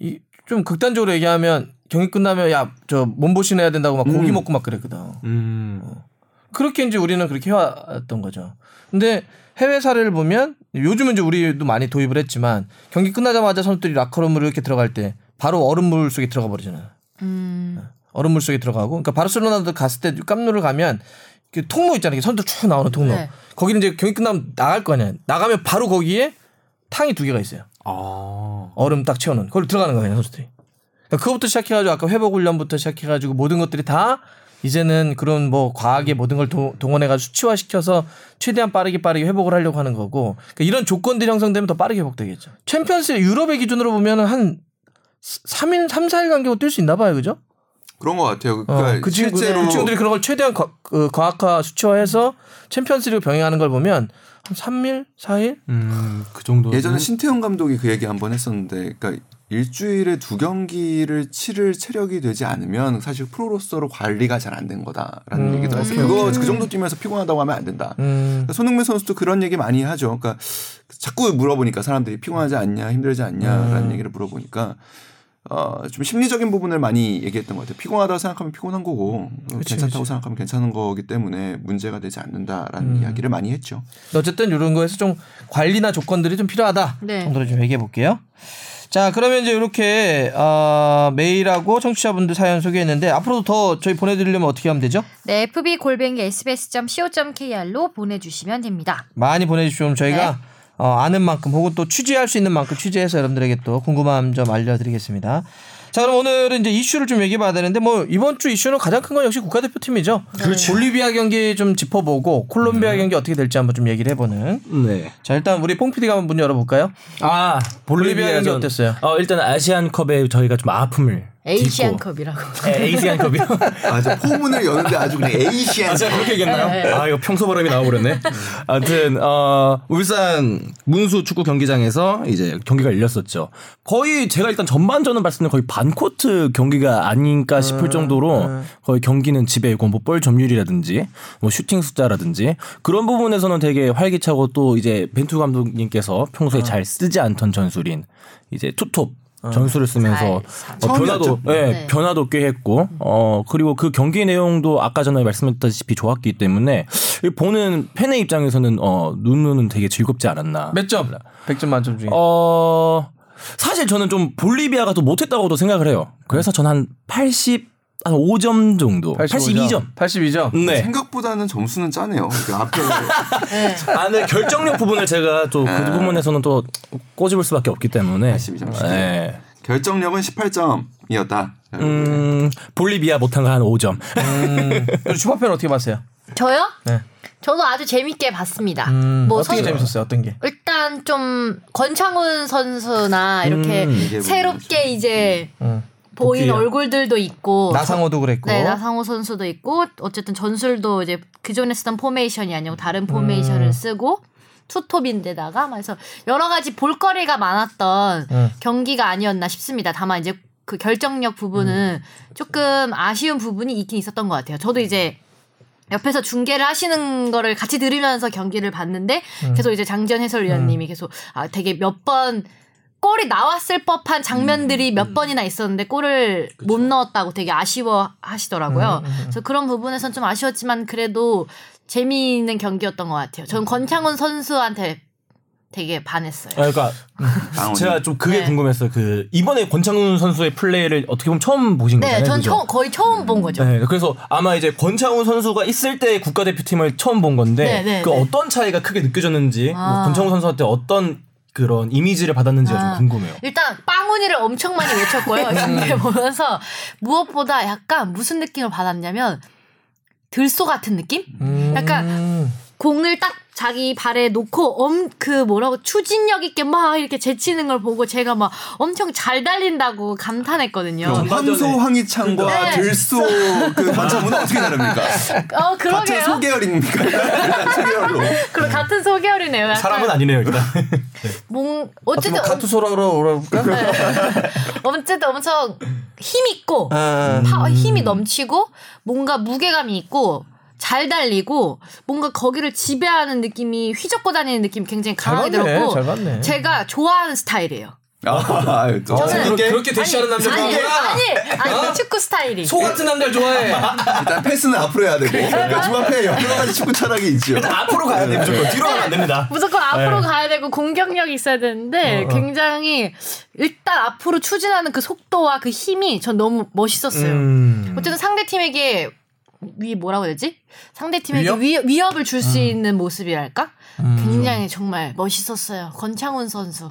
이 좀 극단적으로 얘기하면 경기 끝나면 야 저 몸보신 해야 된다고 막 고기 음. 먹고 막 그랬거든. 음. 그렇게 이제 우리는 그렇게 해왔던 거죠. 근데 해외 사례를 보면 요즘은 이제 우리도 많이 도입을 했지만 경기 끝나자마자 선수들이 라커룸으로 이렇게 들어갈 때 바로 얼음물 속에 들어가 버리잖아요. 음. 얼음물 속에 들어가고 그러니까 바르셀로나도 갔을 때 깜누를 가면 그 통로 있잖아요. 선수들 쭉 나오는 통로. 네. 거기는 이제 경기 끝나면 나갈 거 아니야. 나가면 바로 거기에 탕이 두 개가 있어요. 아. 얼음 딱 채워놓은. 거기 들어가는 거예요, 선수들이. 그러니까 그거부터 시작해가지고 아까 회복 훈련부터 시작해가지고 모든 것들이 다 이제는 그런 뭐 과학의 모든 걸 도- 동원해가지고 수치화시켜서 최대한 빠르게 빠르게 회복을 하려고 하는 거고 그러니까 이런 조건들이 형성되면 더 빠르게 회복되겠죠. 챔피언스 유럽의 기준으로 보면은 한 3일, 3, 4일 간격으로 뛸 수 있나 봐요, 그죠? 그런 것 같아요. 어, 그러니까 그, 친구, 실제로 그 친구들이 그런 걸 최대한 과, 그 과학화 수치화해서 챔피언스리그 병행하는 걸 보면 한 3일, 4일? 음. 그 정도. 예전에 신태용 감독이 그 얘기 한 번 했었는데, 그러니까 일주일에 두 경기를 치를 체력이 되지 않으면 사실 프로로서로 관리가 잘 안 된 거다라는 음, 얘기도 했어요. 그거. 그 정도 뛰면서 피곤하다고 하면 안 된다. 음. 그러니까 손흥민 선수도 그런 얘기 많이 하죠. 그러니까 자꾸 물어보니까 사람들이 피곤하지 않냐, 힘들지 않냐라는 음. 얘기를 물어보니까 어, 좀 심리적인 부분을 많이 얘기했던 것 같아요. 피곤하다고 생각하면 피곤한 거고 그치, 괜찮다고 그치. 생각하면 괜찮은 거기 때문에 문제가 되지 않는다라는 음. 이야기를 많이 했죠. 어쨌든 이런 거에서 좀 관리나 조건들이 좀 필요하다 네. 정도로 좀 얘기해 볼게요. 자 그러면 이제 이렇게 어, 메일하고 청취자분들 사연 소개했는데 앞으로도 더 저희 보내드리려면 어떻게 하면 되죠? 네, fb 골뱅이 sbs.co.kr로 보내주시면 됩니다. 많이 보내주시면 네. 저희가 어, 아는 만큼 혹은 또 취재할 수 있는 만큼 취재해서 여러분들에게 또 궁금함 좀 알려드리겠습니다. 자 그럼 오늘은 이제 이슈를 좀 얘기해 봐야 되는데 뭐 이번 주 이슈는 가장 큰 건 역시 국가대표팀이죠. 그렇죠. 볼리비아 경기 좀 짚어보고 콜롬비아 음. 경기 어떻게 될지 한번 좀 얘기를 해보는. 네. 자 일단 우리 뽕 PD가 한번 문 열어볼까요? 아 볼리비아 경기 볼리비아전 어땠어요? 어 일단 아시안컵에 저희가 좀 아픔을 에이시안컵이라고. 에이시안 컵이요. 아, 저 포문을 여는데 아주 그냥 에이시안. 아, 제가 그렇게 얘기했나요? 아, 이거 평소 바람이 나와버렸네. 아무튼, 어, 울산 문수 축구 경기장에서 이제 경기가 열렸었죠. 거의 제가 일단 전반전은 봤을 때 거의 반 코트 경기가 아닌가 싶을 정도로 거의 경기는 지배고 뭐 볼 점유율이라든지 뭐 슈팅 숫자라든지 그런 부분에서는 되게 활기차고 또 이제 벤투 감독님께서 평소에 잘 쓰지 않던 전술인 이제 투톱 전술을 쓰면서 잘, 어, 변화도 처음이었죠. 예, 네. 변화도 꽤 했고 어 그리고 그 경기 내용도 아까 전에 말씀드렸다시피 좋았기 때문에 이 보는 팬의 입장에서는 어 눈눈은 되게 즐겁지 않았나. 몇 점? 100점 만점 중에. 어 사실 저는 좀 볼리비아가 더 못했다고도 생각을 해요. 그래서 저는 한 80 한 5점 정도. 82점. 82점. 네. 생각보다는 점수는 짜네요. 그 앞에 네. 아, 근데 결정력 부분을 제가 또 그 부분에서는 또 꼬집을 수밖에 없기 때문에. 82점. 네. 결정력은 18점이었다. 음, 볼리비아 못한 거 한 5점. 음, 주바페는 어떻게 봤어요? 저요? 네. 저도 아주 재밌게 봤습니다. 음, 뭐 어떻게 선- 재밌었어요? 어떤 게? 일단 좀 권창훈 선수나 이렇게 음, 새롭게 이제 음. 보인 복귀야. 얼굴들도 있고 나상호도 그랬고. 네, 나상호 선수도 있고 어쨌든 전술도 이제 기존에 쓰던 포메이션이 아니고 다른 포메이션을 쓰고 투톱인데다가 그래서 여러 가지 볼거리가 많았던 음. 경기가 아니었나 싶습니다. 다만 이제 그 결정력 부분은 조금 아쉬운 부분이 있긴 있었던 것 같아요. 저도 이제 옆에서 중계를 하시는 거를 같이 들으면서 경기를 봤는데 계속 이제 장지현 해설위원님이 계속 아 되게 몇번 골이 나왔을 법한 장면들이 몇 번이나 있었는데 골을 못 넣었다고 되게 아쉬워 하시더라고요. 그래서 그런 부분에선 좀 아쉬웠지만 그래도 재미있는 경기였던 것 같아요. 저는 권창훈 선수한테 되게 반했어요. 아, 그러니까. 제가 좀 그게 네. 궁금했어요. 그 이번에 권창훈 선수의 플레이를 어떻게 보면 처음 보신 거잖아요. 네, 전 그죠? 처음, 거의 처음 본 거죠. 네, 그래서 아마 이제 권창훈 선수가 있을 때 국가대표팀을 처음 본 건데 네, 네, 그 네. 어떤 차이가 크게 느껴졌는지 뭐 아. 권창훈 선수한테 어떤 그런 이미지를 받았는지가 아. 좀 궁금해요. 일단 빵훈이를 엄청 많이 외쳤고요. 경기 보면서 무엇보다 약간 무슨 느낌을 받았냐면 들소 같은 느낌? 음. 약간 공을 딱 자기 발에 놓고 엄 그 뭐라고 추진력 있게 막 이렇게 제치는 걸 보고 제가 막 엄청 잘 달린다고 감탄했거든요. 그 황소 황희찬과 네. 들소 그 관차문은 어떻게 다릅니까? 어 같은 그러게요. 소계열입니까? 일단 소계열로. 그럼 같은 소결이네요. 약간 사람은 아니네요, 일단. 몽 어떻게 어쨌든 뭐 그럴까? 어쨌든 엄청 힘 있고 아, 파, 힘이 넘치고 뭔가 무게감이 있고 잘 달리고 뭔가 거기를 지배하는 느낌이 휘젓고 다니는 느낌이 굉장히 잘 강하게 봤네. 들었고 잘 봤네. 제가 좋아하는 스타일이에요. 아, 또 저는- 그렇게, 그렇게 대시하는 남자 아니 좋아하구나. 아니 아니 축구 스타일이. 소 같은 남자를 좋아해. 일단 패스는 앞으로 해야 되고. 그러니까 주앞에 여러 가지 축구 철학이 있죠. 일단 앞으로 가야 돼, 무조건. 뒤로 가면 안 됩니다. 무조건 앞으로 네. 가야 되고 공격력이 있어야 되는데 굉장히 일단 앞으로 추진하는 그 속도와 그 힘이 전 너무 멋있었어요. 음. 어쨌든 상대 팀에게 위 뭐라고 해야 되지? 상대 팀에게 위협? 위, 위협을 줄 수 있는 모습이랄까? 굉장히 정말 멋있었어요. 권창훈 선수.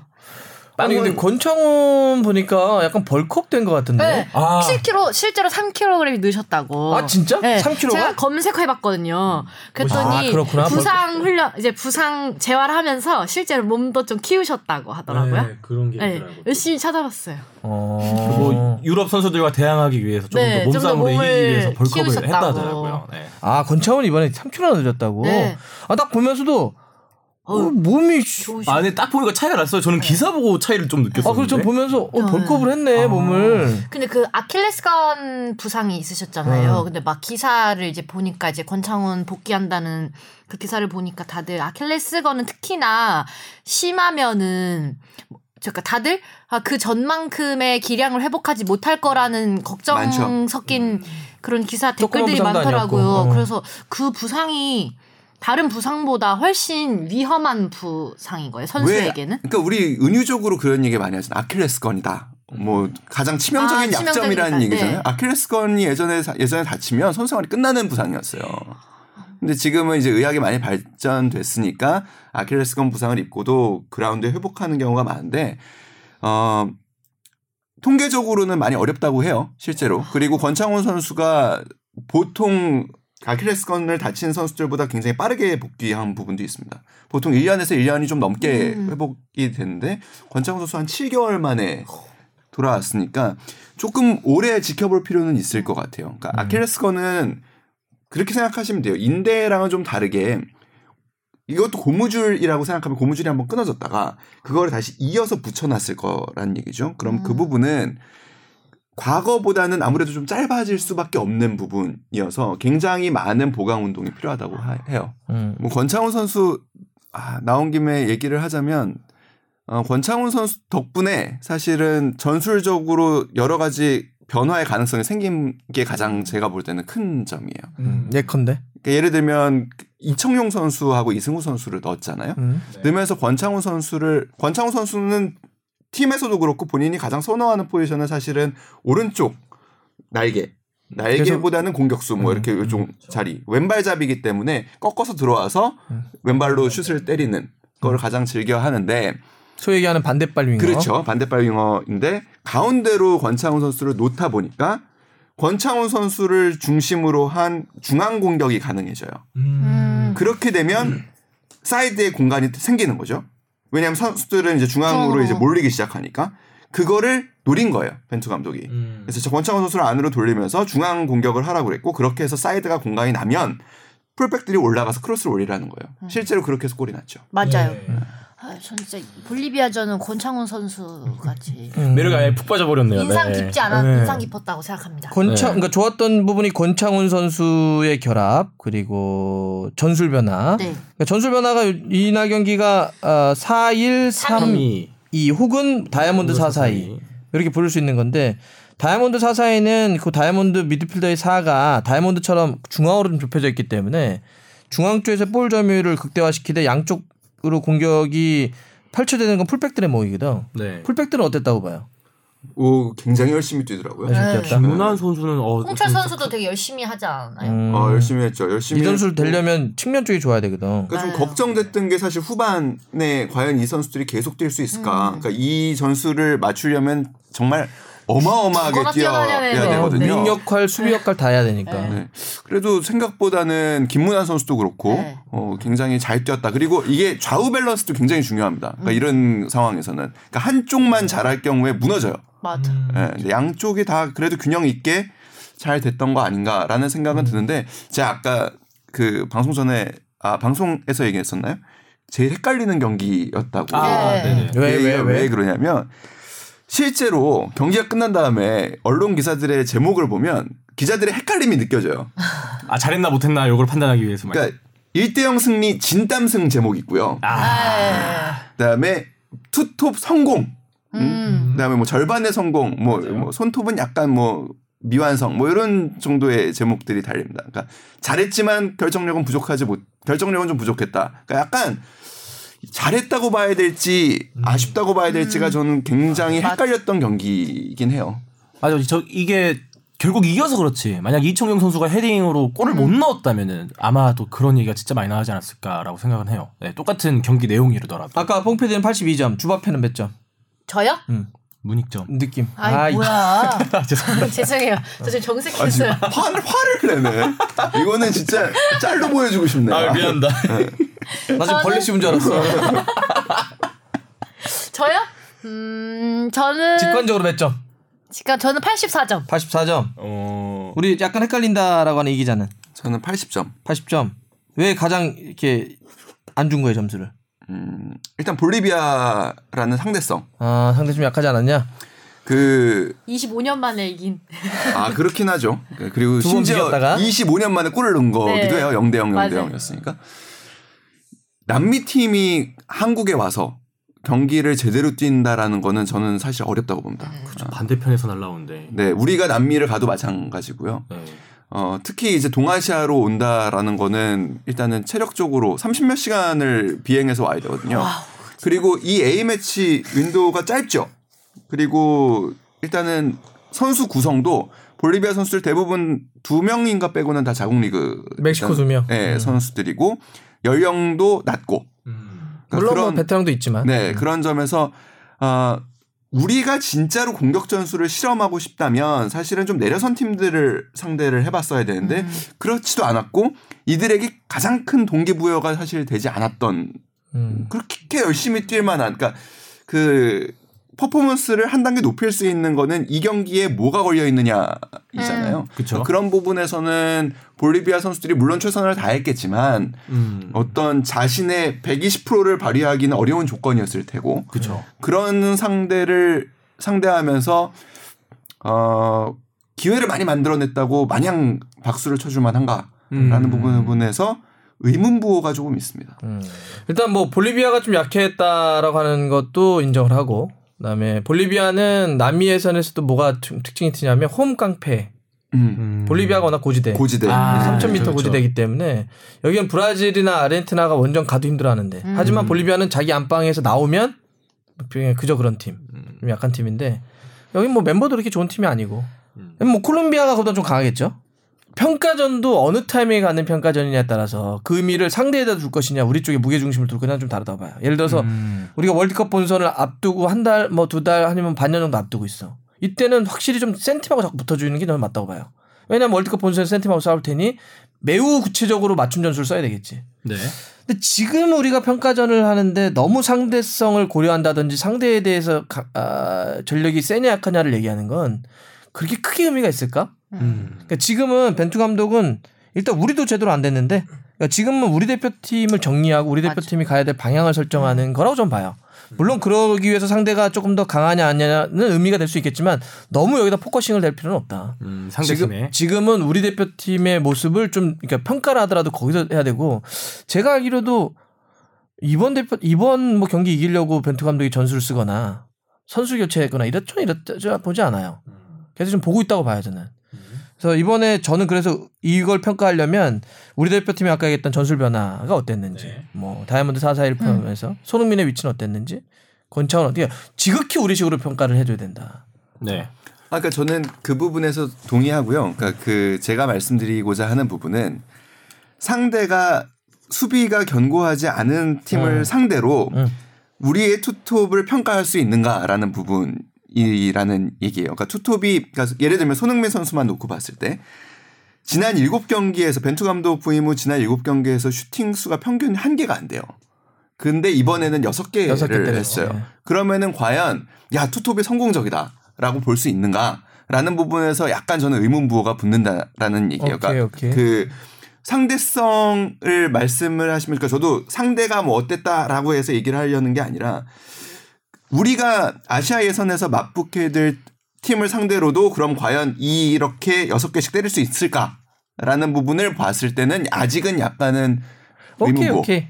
아니 근데 권창훈 보니까 약간 벌크업 된것 같은데. 네. 아. 7kg 실제로 3kg이 늘으셨다고. 아, 진짜? 네. 3kg 가? 제가 검색해봤거든요. 그랬더니 아, 그렇구나. 부상 훈련 이제 부상 재활하면서 실제로 몸도 좀 키우셨다고 하더라고요. 네, 그런 게 네, 열심히 찾아봤어요. 어. 뭐 유럽 선수들과 대항하기 위해서 조금 네, 더 좀더 몸싸움으로 몸을 이기기 위해서 벌크업을 키우셨다고. 했다더라고요. 네. 아 권창훈 이번에 3kg나 늘렸다고. 네. 아딱 보면서도 어, 어우, 몸이 좋으시. 아, 근데 딱 보니까 차이가 났어요. 저는 기사 보고 차이를 좀 느꼈어요. 아 그렇죠 보면서 어, 벌크업을 했네 아. 몸을. 근데 그 아킬레스건 부상이 있으셨잖아요. 음. 근데 막 기사를 이제 보니까 이제 권창훈 복귀한다는 그 기사를 보니까 다들 아킬레스건은 특히나 심하면은 그러니까 다들 아, 그 전만큼의 기량을 회복하지 못할 거라는 걱정 많죠. 섞인 그런 기사 댓글들이 많더라고요. 어. 그래서 그 부상이 다른 부상보다 훨씬 위험한 부상인 거예요. 선수에게는. 그러니까 우리 은유적으로 그런 얘기 많이 하잖아요. 아킬레스건이다. 뭐 가장 치명적인 아, 약점이라는. 얘기잖아요. 네. 아킬레스건이 예전에 사- 예전에 다치면 선수 생활이 끝나는 부상이었어요. 근데 지금은 이제 의학이 많이 발전됐으니까 아킬레스건 부상을 입고도 그라운드에 회복하는 경우가 많은데 어 통계적으로는 많이 어렵다고 해요. 실제로. 그리고 권창훈 선수가 보통 아킬레스건을 다친 선수들보다 굉장히 빠르게 복귀한 부분도 있습니다. 보통 1년에서 1년이 좀 넘게 음. 회복이 되는데 권창훈 선수 한 7개월 만에 돌아왔으니까 조금 오래 지켜볼 필요는 있을 것 같아요. 그러니까 아킬레스건은 그렇게 생각하시면 돼요. 인대랑은 좀 다르게 이것도 고무줄이라고 생각하면 고무줄이 한번 끊어졌다가 그거를 다시 이어서 붙여놨을 거라는 얘기죠. 그럼 그 음. 부분은 과거보다는 아무래도 좀 짧아질 수밖에 없는 부분이어서 굉장히 많은 보강 운동이 필요하다고 하- 해요. 음. 뭐 권창훈 선수 아, 나온 김에 얘기를 하자면 어, 권창훈 선수 덕분에 사실은 전술적으로 여러 가지 변화의 가능성이 생긴 게 가장 제가 볼 때는 큰 점이에요. 음. 예컨대. 그러니까 예를 들면 이청용 선수하고 이승우 선수를 넣었잖아요. 음. 넣으면서 권창훈 선수를 권창훈 선수는 팀에서도 그렇고 본인이 가장 선호하는 포지션은 사실은 오른쪽 날개 날개보다는 공격수 뭐 이렇게 요즘 자리 왼발잡이기 때문에 꺾어서 들어와서 왼발로 슛을 때리는 걸 가장 즐겨 하는데 소위 얘기하는 반대발 윙어. 그렇죠 반대발 윙어인데 가운데로 권창훈 선수를 놓다 보니까 권창훈 선수를 중심으로 한 중앙 공격이 가능해져요. 음. 그렇게 되면 사이드에 공간이 생기는 거죠. 왜냐하면 선수들은 이제 중앙으로 중앙으로. 이제 몰리기 시작하니까 그거를 노린 거예요 벤투 감독이. 음. 그래서 저 권창훈 선수를 안으로 돌리면서 중앙 공격을 하라고 그랬고 그렇게 해서 사이드가 공간이 나면 풀백들이 올라가서 크로스를 올리라는 거예요. 음. 실제로 그렇게 해서 골이 났죠. 맞아요. 네. 아, 전 진짜 볼리비아전은 권창훈 선수 같이 음. 매력이 아예 푹 빠져버렸네요. 인상 네. 깊지 않아 네. 인상 깊었다고 생각합니다. 권창 네. 그러니까 좋았던 부분이 권창훈 선수의 결합 그리고 전술 변화. 네. 그러니까 전술 변화가 이날 경기가 어, 4-1, 3-2 3위 혹은 다이아몬드 4-4-2 이렇게 부를 수 있는 건데 다이아몬드 4-4-2는 그 다이아몬드 미드필더의 4가 다이아몬드처럼 중앙으로 좀 좁혀져 있기 때문에 중앙 쪽에서 볼 점유율을 극대화시키되 양쪽 으로 공격이 펼쳐지는 건 풀백들의 모이거든. 네. 풀백들은 어땠다고 봐요? 오 굉장히 열심히 뛰더라고요. 네. 김문환 선수는 어 홍철 좀 선수도 되게 열심히 하지 않아요? 음, 어, 열심히 했죠. 열심히 이 선수를. 되려면 측면 쪽이 좋아야 되거든. 그러니까 좀 아유. 걱정됐던 게 사실 후반에 과연 이 선수들이 계속 뛸 수 있을까. 음. 그러니까 이 전술을 맞추려면 정말 어마어마하게 뛰어야. 되거든요. 윙 역할, 수비 역할 다 해야 되니까. 네. 네. 그래도 생각보다는 김문환 선수도 그렇고 네. 어, 굉장히 잘 뛰었다. 그리고 이게 좌우 밸런스도 굉장히 중요합니다. 그러니까 이런 상황에서는 그러니까 한쪽만 잘할 경우에 무너져요. 맞아. 예, 근데 양쪽이 다 그래도 균형 있게 잘 됐던 거 아닌가라는 생각은 드는데 제가 아까 그 방송 전에 아 방송에서 얘기했었나요? 제일 헷갈리는 경기였다고. 아, 네. 네네. 왜, 왜, 왜, 왜, 왜? 그러냐면 실제로 경기가 끝난 다음에 언론 기사들의 제목을 보면 기자들의 헷갈림이 느껴져요. 아 잘했나 못했나 이걸 판단하기 위해서. 그러니까 1대0 승리 진땀승 제목 있고요. 아, 그다음에 투톱 성공. 음. 그다음에 뭐 절반의 성공, 뭐, 뭐 손톱은 약간 뭐 미완성, 뭐 이런 정도의 제목들이 달립니다. 그러니까 잘했지만 결정력은 부족하지 못, 결정력은 좀 부족했다. 그러니까 약간 잘했다고 봐야 될지 아쉽다고 봐야 될지가 저는 굉장히 맞- 헷갈렸던 경기이긴 해요. 맞아. 저 이게 결국 이겨서 그렇지. 만약 이청용 선수가 헤딩으로 골을 못 넣었다면은 아마도 그런 얘기가 진짜 많이 나오지 않았을까라고 생각은 해요. 네, 똑같은 경기 내용이더라도 아까 뽕패디는 82점, 주바페는 몇 점? 저요? 문익점. 느낌. 아이, 아, 이- 뭐야. 죄송합니다. 죄송해요. 저 지금 정색했어요. 화를 화를 내네. 이거는 진짜 짤로 보여주고 싶네. 아, 미안다. 나 지금 벌레 씹은 줄 알았어. 저요? 음, 저는 직관적으로 몇 점? 그러니까 저는 84점. 84점. 어. 우리 약간 헷갈린다라고 하는 이 기자는 저는 80점. 80점. 왜 가장 이렇게 안 준 거예요 점수를? 음, 일단 볼리비아라는 상대성. 아 상대 좀 약하지 않았냐? 그 25년 만에 이긴. 아 그렇긴 하죠. 그리고 심지어 비겼다가? 25년 만에 골을 넣은 거기도 네. 해요. 0대 0, 0대 맞아요. 0이었으니까. 남미 팀이 한국에 와서 경기를 제대로 뛴다라는 거는 저는 사실 어렵다고 봅니다. 반대편에서 날라오는데. 네, 우리가 남미를 가도 마찬가지고요. 네. 어, 특히 이제 동아시아로 온다라는 거는 일단은 체력적으로 30몇 시간을 비행해서 와야 되거든요. 그리고 이 A 매치 윈도우가 짧죠. 그리고 일단은 선수 구성도 볼리비아 선수들 대부분 두 명인가 빼고는 다 자국 리그 멕시코 두 명. 네, 음. 선수들이고 연령도 낮고 음. 그러니까 물론 뭐 그런 베테랑도 있지만. 네, 그런 점에서 아 우리가 진짜로 공격 전술을 실험하고 싶다면 사실은 좀 내려선 팀들을 상대를 해봤어야 되는데 그렇지도 않았고 이들에게 가장 큰 동기부여가 사실 되지 않았던 음. 그렇게 열심히 뛸 만한 그러니까 그 퍼포먼스를 한 단계 높일 수 있는 거는 이 경기에 뭐가 걸려 있느냐이잖아요. 그쵸. 그런 부분에서는 볼리비아 선수들이 물론 최선을 다했겠지만 음. 어떤 자신의 120%를 발휘하기는 어려운 조건이었을 테고 그쵸. 그런 상대를 상대하면서 어 기회를 많이 만들어냈다고 마냥 박수를 쳐줄 만한가라는 음. 부분에서 의문부호가 조금 있습니다. 음. 일단 뭐 볼리비아가 좀 약했다라고 하는 것도 인정을 하고 그다음에 볼리비아는 남미 예선에서도 뭐가 특- 특징이 있냐면 홈 깡패. 음. 음. 볼리비아가 워낙 고지대. 고지대. 아, 3,000m 그렇죠. 고지대이기 때문에 여기는 브라질이나 아르헨티나가 원정 가도 힘들어하는데 음. 하지만 볼리비아는 자기 안방에서 나오면 그냥 그저 그런 팀, 음. 좀 약한 팀인데 여기 뭐 멤버도 그렇게 좋은 팀이 아니고 뭐 콜롬비아가 그보다 좀 강하겠죠. 평가전도 어느 타이밍에 가는 평가전이냐에 따라서 그 의미를 상대에다 둘 것이냐 우리 쪽에 무게 중심을 둘 거냐 좀 다르다고 봐요. 예를 들어서 음. 우리가 월드컵 본선을 앞두고 한 달 뭐 두 달 아니면 반년 정도 앞두고 있어. 이때는 확실히 좀 센팀하고 자꾸 붙어주는 게 저는 맞다고 봐요. 왜냐면 월드컵 본선에서 센팀하고 싸울 테니 매우 구체적으로 맞춤 전술을 써야 되겠지. 네. 근데 지금 우리가 평가전을 하는데 너무 상대성을 고려한다든지 상대에 대해서 가- 아, 전력이 세냐 약하냐를 얘기하는 건 그렇게 크게 의미가 있을까? 음. 그러니까 지금은 벤투 감독은 일단 우리도 제대로 안 됐는데 그러니까 지금은 우리 대표팀을 정리하고 우리 맞아. 대표팀이 가야 될 방향을 설정하는 거라고 좀 봐요. 물론 그러기 위해서 상대가 조금 더 강하냐 아니냐는 의미가 될 수 있겠지만 너무 여기다 focusing을 될 필요는 없다. 음, 지금, 상대팀에 지금 은 우리 대표팀의 모습을 좀 그러니까 평가를 하더라도 거기서 해야 되고 제가 알기로도 이번 대표 이번 뭐 경기 이기려고 벤투 감독이 전술을 쓰거나 선수 교체했거나 이렇죠 이렇죠 보지 않아요. 그래서 좀 보고 있다고 봐요 저는. 그래서 이번에 저는 그래서 이걸 평가하려면 우리 대표팀이 아까 얘기했던 전술 변화가 어땠는지, 뭐 다이아몬드 441 포함해서 손흥민의 위치는 어땠는지, 권창훈 어떻게 지극히 우리식으로 평가를 해줘야 된다. 네. 아, 그러니까 저는 그 부분에서 동의하고요. 그러니까 그 제가 말씀드리고자 하는 부분은 상대가 수비가 견고하지 않은 팀을 음. 상대로 음. 우리의 투톱을 평가할 수 있는가라는 부분 이라는 얘기예요. 그러니까 투톱이 그러니까 예를 들면 손흥민 선수만 놓고 봤을 때 지난 7경기에서 벤투 감독 부임 후 지난 7경기에서 슈팅 수가 평균 한 개가 안 돼요. 근데 이번에는 여섯 개를 여섯 개 때렸어요. 했어요. 네. 그러면은 과연 야 투톱이 성공적이다라고 볼 수 있는가 라는 부분에서 약간 저는 의문 부호가 붙는다라는 얘기예요. 그러니까 오케이. 그 상대성을 말씀을 하시면 그러니까 저도 상대가 뭐 어땠다라고 해서 얘기를 하려는 게 아니라 우리가 아시아 예선에서 맞붙게 될 팀을 상대로도 그럼 과연 이렇게 여섯 개씩 때릴 수 있을까라는 부분을 봤을 때는 아직은 약간은 오케이 의문부. 오케이.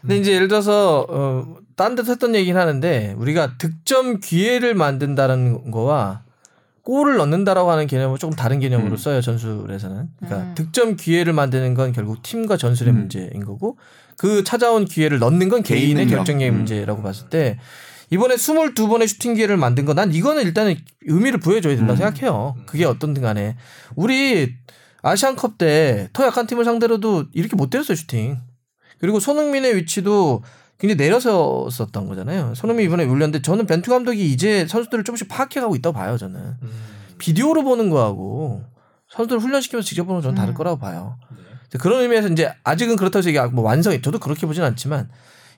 근데 이제 예를 들어서 어, 딴 데서 했던 얘기긴 하는데 우리가 득점 기회를 만든다는 거와 골을 넣는다라고 하는 개념은 조금 다른 개념으로 음. 써요 전술에서는. 그러니까 음. 득점 기회를 만드는 건 결국 팀과 전술의 음. 문제인 거고 그 찾아온 기회를 넣는 건 개인 개인의. 결정력의 음. 문제라고 봤을 때 이번에 22번의 슈팅 기회를 만든 건 난 이거는 일단은 의미를 부여줘야 된다 음. 고 생각해요. 그게 어떤든 간에 우리 아시안컵 때 더 약한 팀을 상대로도 이렇게 못 때렸어요 슈팅. 그리고 손흥민의 위치도 굉장히 내려섰었던 거잖아요. 손흥민 이번에 올렸는데 저는 벤투 감독이 이제 선수들을 조금씩 파악해가고 있다고 봐요. 저는 비디오로 보는 거하고 선수들을 훈련시키면서 직접 보는 건 저는 다를 음. 거라고 봐요. 근데 그런 의미에서 이제 아직은 그렇다고 해서 이게 뭐 완성이 저도 그렇게 보진 않지만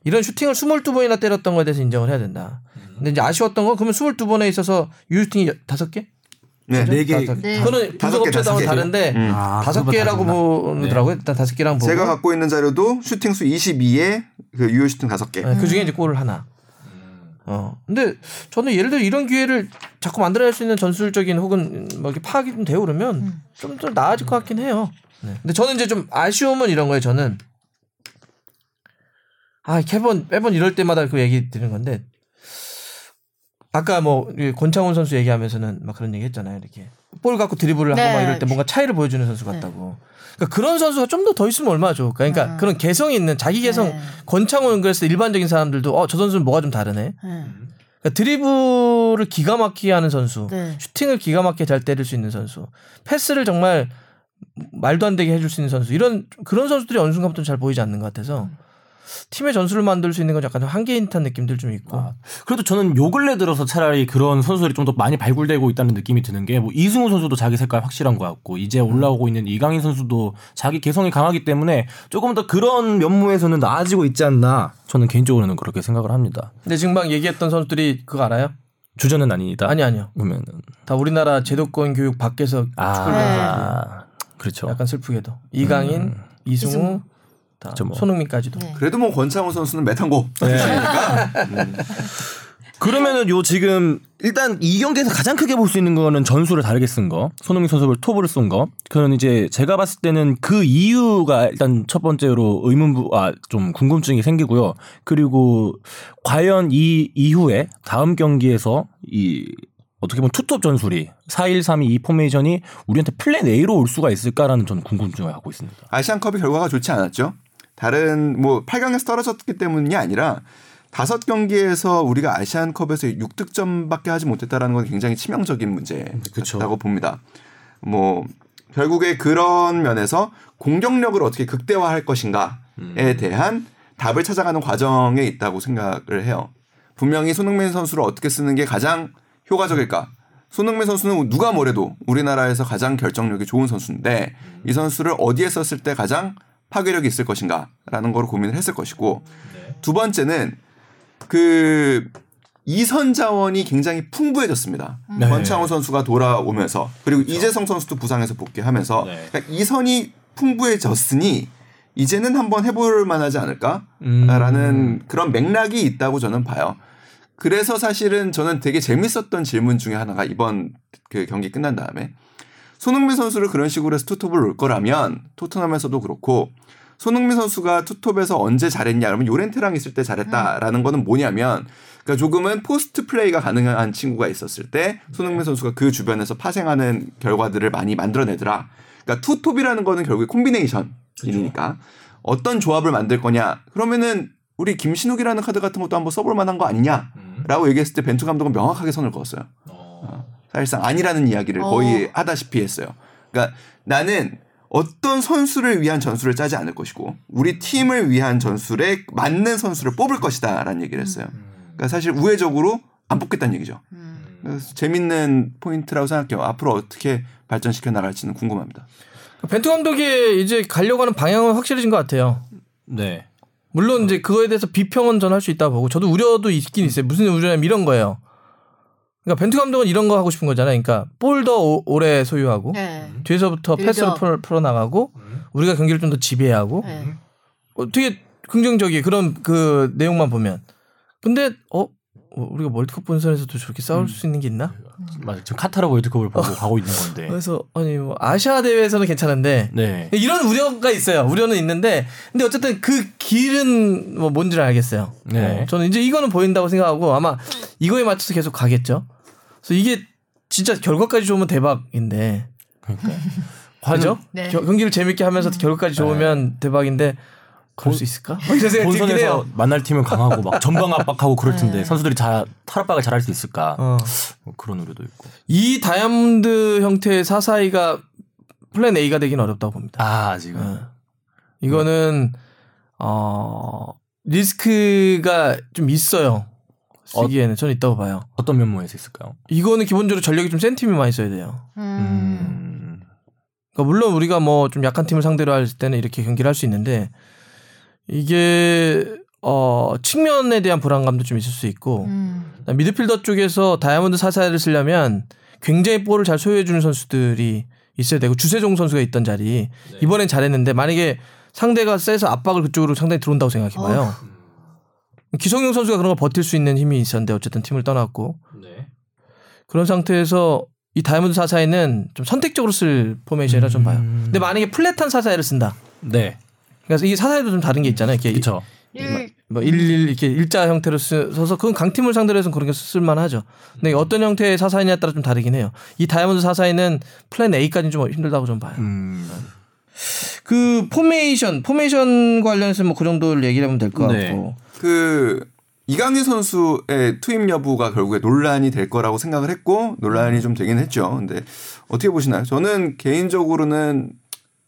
이런 슈팅을 22번이나 때렸던 거에 대해서 인정을 해야 된다. 근데 이제 아쉬웠던 건 그러면 22번에 있어서 유슈팅이 5개? 네. 네 개. 네. 그거는 다섯 개, 다섯 개. 다른데 음. 아, 다섯 그거보다 개라고. 보더라고요. 일단 다섯 개랑 보고 제가 갖고 있는 자료도 슈팅 수 22에 그 유효 슈팅 5개. 네, 그 중에 이제 골을 하나. 어. 근데 저는 예를 들어 이런 기회를 자꾸 만들어낼 수 있는 전술적인 혹은 뭐 이렇게 파악이 좀 되고 그러면 좀더 나아질 것 같긴 해요. 네. 근데 저는 이제 좀 아쉬움은 이런 거예요. 저는 아, 매번 매번 이럴 때마다 그 얘기 드리는 건데 아까 뭐 권창훈 선수 얘기하면서는 막 그런 얘기 했잖아요. 이렇게 볼 갖고 드리블을 네. 하고 막 이럴 때 뭔가 차이를 보여주는 선수 같다고. 그러니까 그런 선수가 좀 더 더 있으면 얼마나 좋을까. 그러니까 음. 그런 개성이 있는 자기 개성 네. 권창훈 때 일반적인 사람들도 어 저 선수는 뭐가 좀 다르네. 네. 그러니까 드리블을 기가 막히게 하는 선수, 네. 슈팅을 기가 막히게 잘 때릴 수 있는 선수, 패스를 정말 말도 안 되게 해줄 수 있는 선수 이런 그런 선수들이 어느 순간부터 잘 보이지 않는 것 같아서 팀의 전술을 만들 수 있는 건 약간 한계인 듯한 느낌들 좀 있고. 아, 그래도 저는 요 근래 들어서 차라리 그런 선수들이 좀 더 많이 발굴되고 있다는 느낌이 드는 게 뭐 이승우 선수도 자기 색깔 확실한 것 같고 이제 올라오고 있는 이강인 선수도 자기 개성이 강하기 때문에 조금 더 그런 면모에서는 나아지고 있지 않나 저는 개인적으로는 그렇게 생각을 합니다. 근데 지금 막 얘기했던 선수들이 그거 알아요? 주전은 아니다. 아니 아니요. 그러면은 다 우리나라 제도권 교육 밖에서 축구를 배운 선수들. 아 그렇죠. 약간 슬프게도 이강인, 이승우, 이승우. 다 그쵸, 뭐. 손흥민까지도. 네. 그래도 뭐 권창훈 선수는 메탄고 네. 그러면은 요 지금 일단 이 경기에서 가장 크게 볼 수 있는 거는 전술을 다르게 쓴 거, 손흥민 선수를 톱으로 쏜 거. 그는 이제 제가 봤을 때는 그 이유가 일단 첫 번째로 의문부 아좀 궁금증이 생기고요. 그리고 과연 이 이후에 다음 경기에서 이 어떻게 보면 투톱 전술이 4-1-3-2이 포메이션이 우리한테 플랜 A로 올 수가 있을까라는 저는 궁금증을 갖고 있습니다. 아시안컵이 결과가 좋지 않았죠. 다른 뭐 8강에서 떨어졌기 때문이 아니라 다섯 경기에서 우리가 아시안컵에서 6득점밖에 하지 못했다라는 건 굉장히 치명적인. 문제라고 봅니다. 뭐 결국에 그런 면에서 공격력을 어떻게 극대화할 것인가에 대한 답을 찾아가는 과정에 있다고 생각을 해요. 분명히 손흥민 선수를 어떻게 쓰는 게 가장 효과적일까? 손흥민 선수는 누가 뭐래도 우리나라에서 가장 결정력이 좋은 선수인데 이 선수를 어디에 썼을 때 가장 파괴력이 있을 것인가라는 걸 고민을 했을 것이고 두 번째는 그 이선 자원이 굉장히 풍부해졌습니다. 네. 권창호 선수가 돌아오면서 그리고 이재성 선수도 부상해서 복귀하면서 네. 그러니까 이선이 풍부해졌으니 이제는 한번 해볼 만하지 않을까라는 음. 그런 맥락이 있다고 저는 봐요. 그래서 사실은 저는 되게 재밌었던 질문 중에 하나가 이번 그 경기 끝난 다음에 손흥민 선수를 그런 식으로 해서 투톱을 놓을 거라면 토트넘에서도 그렇고 손흥민 선수가 투톱에서 언제 잘했냐? 그러면 요렌테랑 있을 때 잘했다라는 거는 뭐냐면 그러니까 조금은 포스트 플레이가 가능한 친구가 있었을 때 손흥민 선수가 그 주변에서 파생하는 결과들을 많이 만들어내더라. 그러니까 투톱이라는 거는 결국에 콤비네이션이니까 어떤 조합을 만들 거냐? 그러면은 우리 김신욱이라는 카드 같은 것도 한번 써볼 만한 거 아니냐라고 얘기했을 때 벤투 감독은 명확하게 선을 그었어요. 어, 사실상 아니라는 이야기를 거의 하다시피 했어요. 그러니까 나는 어떤 선수를 위한 전술을 짜지 않을 것이고 우리 팀을 위한 전술에 맞는 선수를 뽑을 것이다라는 얘기를 했어요. 그러니까 사실 우회적으로 안 뽑겠다는 얘기죠. 그래서 재밌는 포인트라고 생각해요. 앞으로 어떻게 발전시켜 나갈지는 궁금합니다. 벤투 감독이 이제 가려고 하는 방향은 확실해진 것 같아요. 네. 물론 이제 그거에 대해서 비평은 전 할 수 있다고 보고 저도 우려도 있긴 있어요. 무슨 우려냐면 이런 거예요. 그러니까 벤투 감독은 이런 거 하고 싶은 거잖아요. 그러니까 볼 더 오래 소유하고 네. 뒤에서부터 빌드업. 패스를 풀어, 풀어 나가고 우리가 경기를 좀 더 지배하고 네. 어, 되게 긍정적이에요. 그런 그 내용만 보면. 근데 어 어, 우리가 월드컵 본선에서도 저렇게 싸울 수 있는 게 있나? 맞아. 지금 카타르 월드컵을 보고 가고 있는 건데. 그래서 아니 뭐 아시아 대회에서는 괜찮은데 네. 이런 우려가 있어요. 우려는 있는데 근데 어쨌든 그 길은 뭐 뭔지를 알겠어요. 네. 어, 저는 이제 이거는 보인다고 생각하고 아마 이거에 맞춰서 계속 가겠죠. 그래서 이게 진짜 결과까지 좋으면 대박인데 그러니까. 그죠? 네. 겨- 경기를 재밌게 하면서 결과까지 좋으면 대박인데 그럴 수 있을까? 들긴 본선에서. 만날 팀은 강하고 막 전방 압박하고 그럴 텐데 선수들이 잘 탈압박을 잘할 수 있을까? 어. 뭐 그런 우려도 있고. 이 다이아몬드 형태의 사사이가 플랜 A가 되긴 어렵다고 봅니다. 아 지금. 어. 이거는 어 리스크가 좀 있어요. 쓰기에는 저는 있다고 봐요. 어떤 면모에서 있을까요? 이거는 기본적으로 전력이 좀 센 팀이 많이 써야 돼요. 음. 음. 그러니까 물론 우리가 뭐 좀 약한 팀을 상대로 할 때는 이렇게 경기를 할 수 있는데 이게 어 측면에 대한 불안감도 좀 있을 수 있고 음. 미드필더 쪽에서 다이아몬드 사사를 쓰려면 굉장히 볼을 잘 소유해 주는 선수들이 있어야 되고 주세종 선수가 있던 자리 이번엔 잘했는데 만약에 상대가 세서 압박을 그쪽으로 상당히 들어온다고 생각해 봐요. 기성용 선수가 그런 걸 버틸 수 있는 힘이 있었는데 어쨌든 팀을 떠났고 네. 그런 상태에서 이 다이아몬드 사사이는 좀 선택적으로 쓸 포메이션이라 좀 봐요. 근데 만약에 flat한 사사이를 쓴다. 네. 그래서 이게 사사이도 좀 다른 게 있잖아요. 이렇게 그렇죠. 일- 뭐 일일 이렇게 일자 형태로 쓰- 써서 그건 강팀을 상대로 해서는 그런 게 쓸만하죠. 근데 어떤 형태의 사사이냐에 따라 좀 다르긴 해요. 이 다이아몬드 사사이는 플랜 A까지는 좀 힘들다고 좀 봐요. 음. 그 포메이션, 포메이션 관련해서 뭐 그 정도를 얘기를 하면 될것 네. 같고. 그 이강인 선수의 투입 여부가 결국에 논란이 될 거라고 생각을 했고 논란이 좀 되긴 했죠. 근데 어떻게 보시나요? 저는 개인적으로는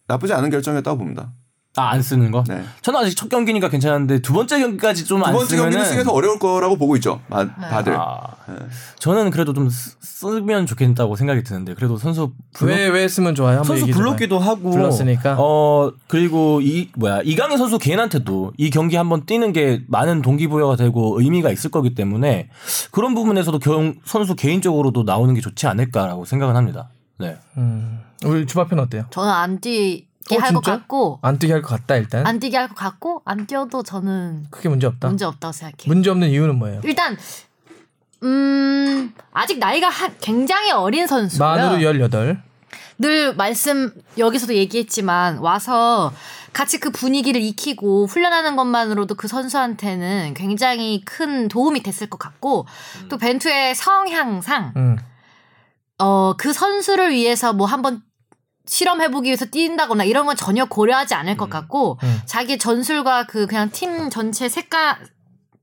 나쁘지 않은 결정이었다고 봅니다. 아 안 쓰는 거? 네. 저는 아직 첫 경기니까 괜찮은데 두 번째 경기까지 좀두안 번째 쓰면은 경기는 쓰기 더 어려울 거라고 보고 있죠. 마- 다들. 아, 저는 그래도 좀 쓰- 쓰면 좋겠다고 생각이 드는데 그래도 선수 불러 왜, 왜 쓰면 좋아요? 선수. 불렀기도 하고 불렀으니까. 어 그리고 이 뭐야 이강인 선수 개인한테도 이 경기 한번 뛰는 게 많은 동기부여가 되고 의미가 있을 거기 때문에 그런 부분에서도 경, 선수 개인적으로도 나오는 게 좋지 않을까라고 생각은 합니다. 네. 음. 우리 주바편 어때요? 저는 안뛰 게 어, 할것 진짜? 같고 안 뛰게 할 것 같다 일단. 안 뛰게 할 것 같고 안 뛰어도 저는 크게 문제 없다. 문제 없다고 생각해요. 문제 없는 이유는 뭐예요? 일단 음 아직 나이가 한- 굉장히 어린 선수고요. 만으로 18. 늘 말씀 여기서도 얘기했지만 와서 같이 그 분위기를 익히고 훈련하는 것만으로도 그 선수한테는 굉장히 큰 도움이 됐을 것 같고 또 벤투의 성향상 음. 어그 선수를 위해서 뭐 한번 실험해보기 위해서 뛴다거나 이런 건 전혀 고려하지 않을 것 같고 음. 자기 전술과 그 그냥 팀 전체 색깔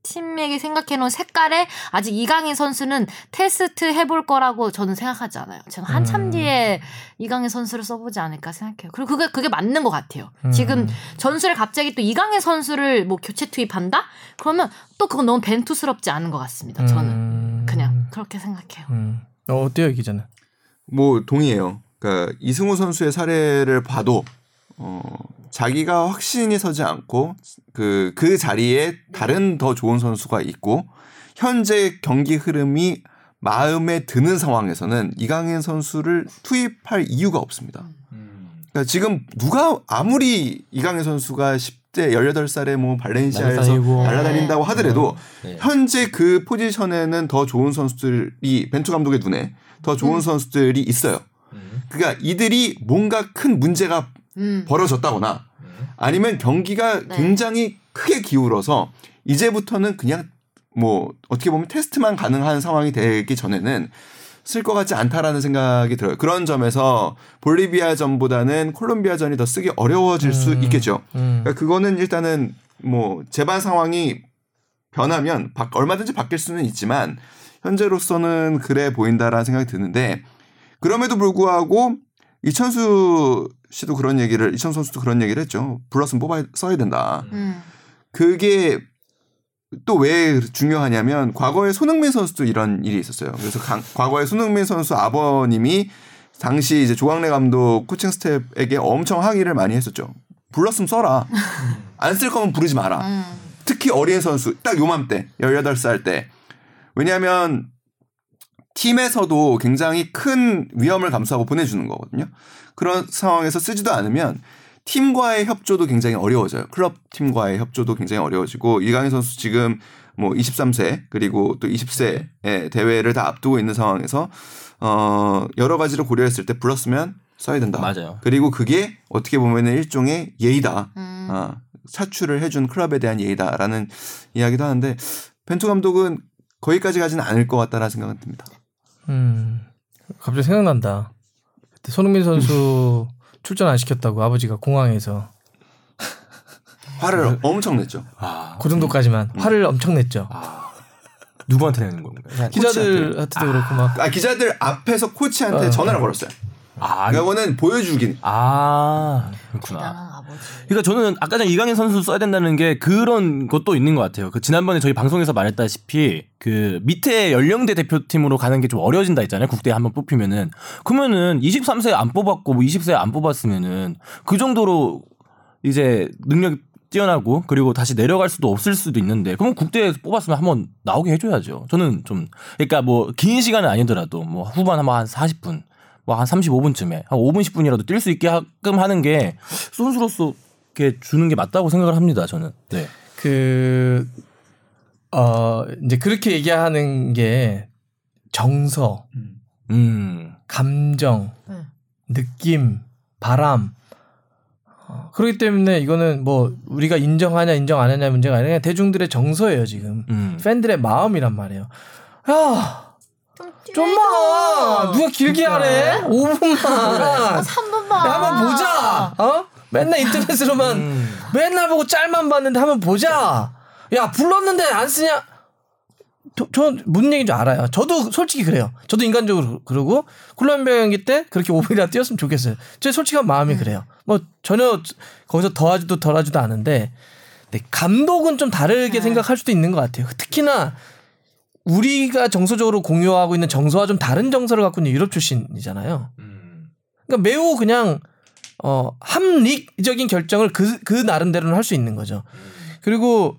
팀에게 생각해놓은 색깔에 아직 이강인 선수는 테스트 해볼 거라고 저는 생각하지 않아요. 저는 한참 음. 뒤에 이강인 선수를 써보지 않을까 생각해요. 그리고 그게 그게 맞는 것 같아요. 음. 지금 전술에 갑자기 또 이강인 선수를 뭐 교체 투입한다? 그러면 또 그건 너무 벤투스럽지 않은 것 같습니다. 저는 음. 그냥 그렇게 생각해요. 음. 어, 어때요 이 기자는? 뭐 동의해요. 그러니까 이승우 선수의 사례를 봐도 어 자기가 확신이 서지 않고 그그 자리에 다른 더 좋은 선수가 있고 현재 경기 흐름이 마음에 드는 상황에서는 이강인 선수를 투입할 이유가 없습니다. 그러니까 지금 누가 아무리 이강인 선수가 10대 18살에 뭐 발렌시아에서 날라다니고. 날아다닌다고 하더라도 네. 현재 그 포지션에는 더 좋은 선수들이 벤투 감독의 눈에 더 좋은 선수들이 있어요. 그러니까 이들이 뭔가 큰 문제가 음. 벌어졌다거나 아니면 경기가 네. 굉장히 크게 기울어서 이제부터는 그냥 뭐 어떻게 보면 테스트만 가능한 상황이 되기 전에는 쓸 것 같지 않다라는 생각이 들어요. 그런 점에서 볼리비아전보다는 콜롬비아전이 더 쓰기 어려워질 수 음. 있겠죠. 음. 그러니까 그거는 일단은 뭐 재반 상황이 변하면 바- 얼마든지 바뀔 수는 있지만 현재로서는 그래 보인다라는 생각이 드는데 그럼에도 불구하고 이천수 씨도 그런 얘기를 이천 선수도 그런 얘기를 했죠. 불렀으면 뽑아 써야 된다. 음. 그게 또 왜 중요하냐면 과거에 손흥민 선수도 이런 일이 있었어요. 그래서 강- 과거에 손흥민 선수 아버님이 당시 이제 조광래 감독 코칭 스텝에게 엄청 항의를 많이 했었죠. 불렀으면 써라. 안 쓸 거면 부르지 마라. 음. 특히 어린 선수 딱 요맘때 18살 때 왜냐하면 팀에서도 굉장히 큰 위험을 감수하고 보내주는 거거든요. 그런 상황에서 쓰지도 않으면 팀과의 협조도 굉장히 어려워져요. 클럽 팀과의 협조도 굉장히 어려워지고 이강인 선수 지금 뭐 23세 그리고 또 20세 대회를 다 앞두고 있는 상황에서 어 여러 가지를 고려했을 때 불렀으면 써야 된다. 맞아요. 그리고 그게 어떻게 보면은 일종의 예의다. 음. 아, 차출을 해준 클럽에 대한 예의다라는 이야기도 하는데 벤투 감독은 거기까지 가지는 않을 것 같다라는 생각은 듭니다. 음. 갑자기 생각난다. 그때 손흥민 선수 출전 안 시켰다고 아버지가 공항에서 화를 엄청 냈죠. 아, 그 정도까지만 화를 엄청 냈죠. 누구한테 내는 건가요? 기자들한테도 그렇고 막 아 기자들 앞에서 코치한테 어. 전화를 걸었어요. 아, 그거는 보여주긴. 아, 그렇구나. 그러니까 저는 아까 전에 이강인 선수 써야 된다는 게 그런 것도 있는 것 같아요. 그 지난번에 저희 방송에서 말했다시피 그 밑에 연령대 대표팀으로 가는 게 좀 어려워진다 했잖아요. 국대에 한번 뽑히면은 그러면은 23세 안 뽑았고 뭐 20세 안 뽑았으면은 그 정도로 이제 능력이 뛰어나고 그리고 다시 내려갈 수도 없을 수도 있는데 그러면 국대에서 뽑았으면 한번 나오게 해줘야죠. 저는 좀 그러니까 뭐 긴 시간은 아니더라도 뭐 후반 한번 한 40분 뭐 한 35분쯤에 한 5분 10분이라도 뛸 수 있게 하끔 하는 게 선수로서 이렇게 주는 게 맞다고 생각을 합니다. 저는. 네. 그, 어, 이제 그렇게 얘기하는 게 정서, 음. 감정, 네. 느낌, 바람. 어, 그렇기 때문에 이거는 뭐 우리가 인정하냐 인정 안 하냐 문제가 아니라 그냥 대중들의 정서예요 지금. 음. 팬들의 마음이란 말이에요. 야, 좀 좀만 누가 길게 하래? 5분만. 아, 3분만. 야, 한번 보자. 어? 맨날 인터넷으로만 음. 맨날 보고 짤만 봤는데 한번 보자. 야 불렀는데 안 쓰냐? 저, 저 무슨 얘기인지 알아요. 저도 솔직히 그래요. 저도 인간적으로 그러고 콜롬비아 경기 때 그렇게 5분이나 뛰었으면 좋겠어요. 제 솔직한 마음이 그래요. 뭐 전혀 거기서 더하지도 덜하지도 않은데 근데 감독은 좀 다르게 생각할 수도 있는 것 같아요. 특히나 우리가 정서적으로 공유하고 있는 정서와 좀 다른 정서를 갖고 있는 유럽 출신이잖아요. 그러니까 매우 그냥 어 합리적인 결정을 그 그 나름대로는 할 수 있는 거죠. 그리고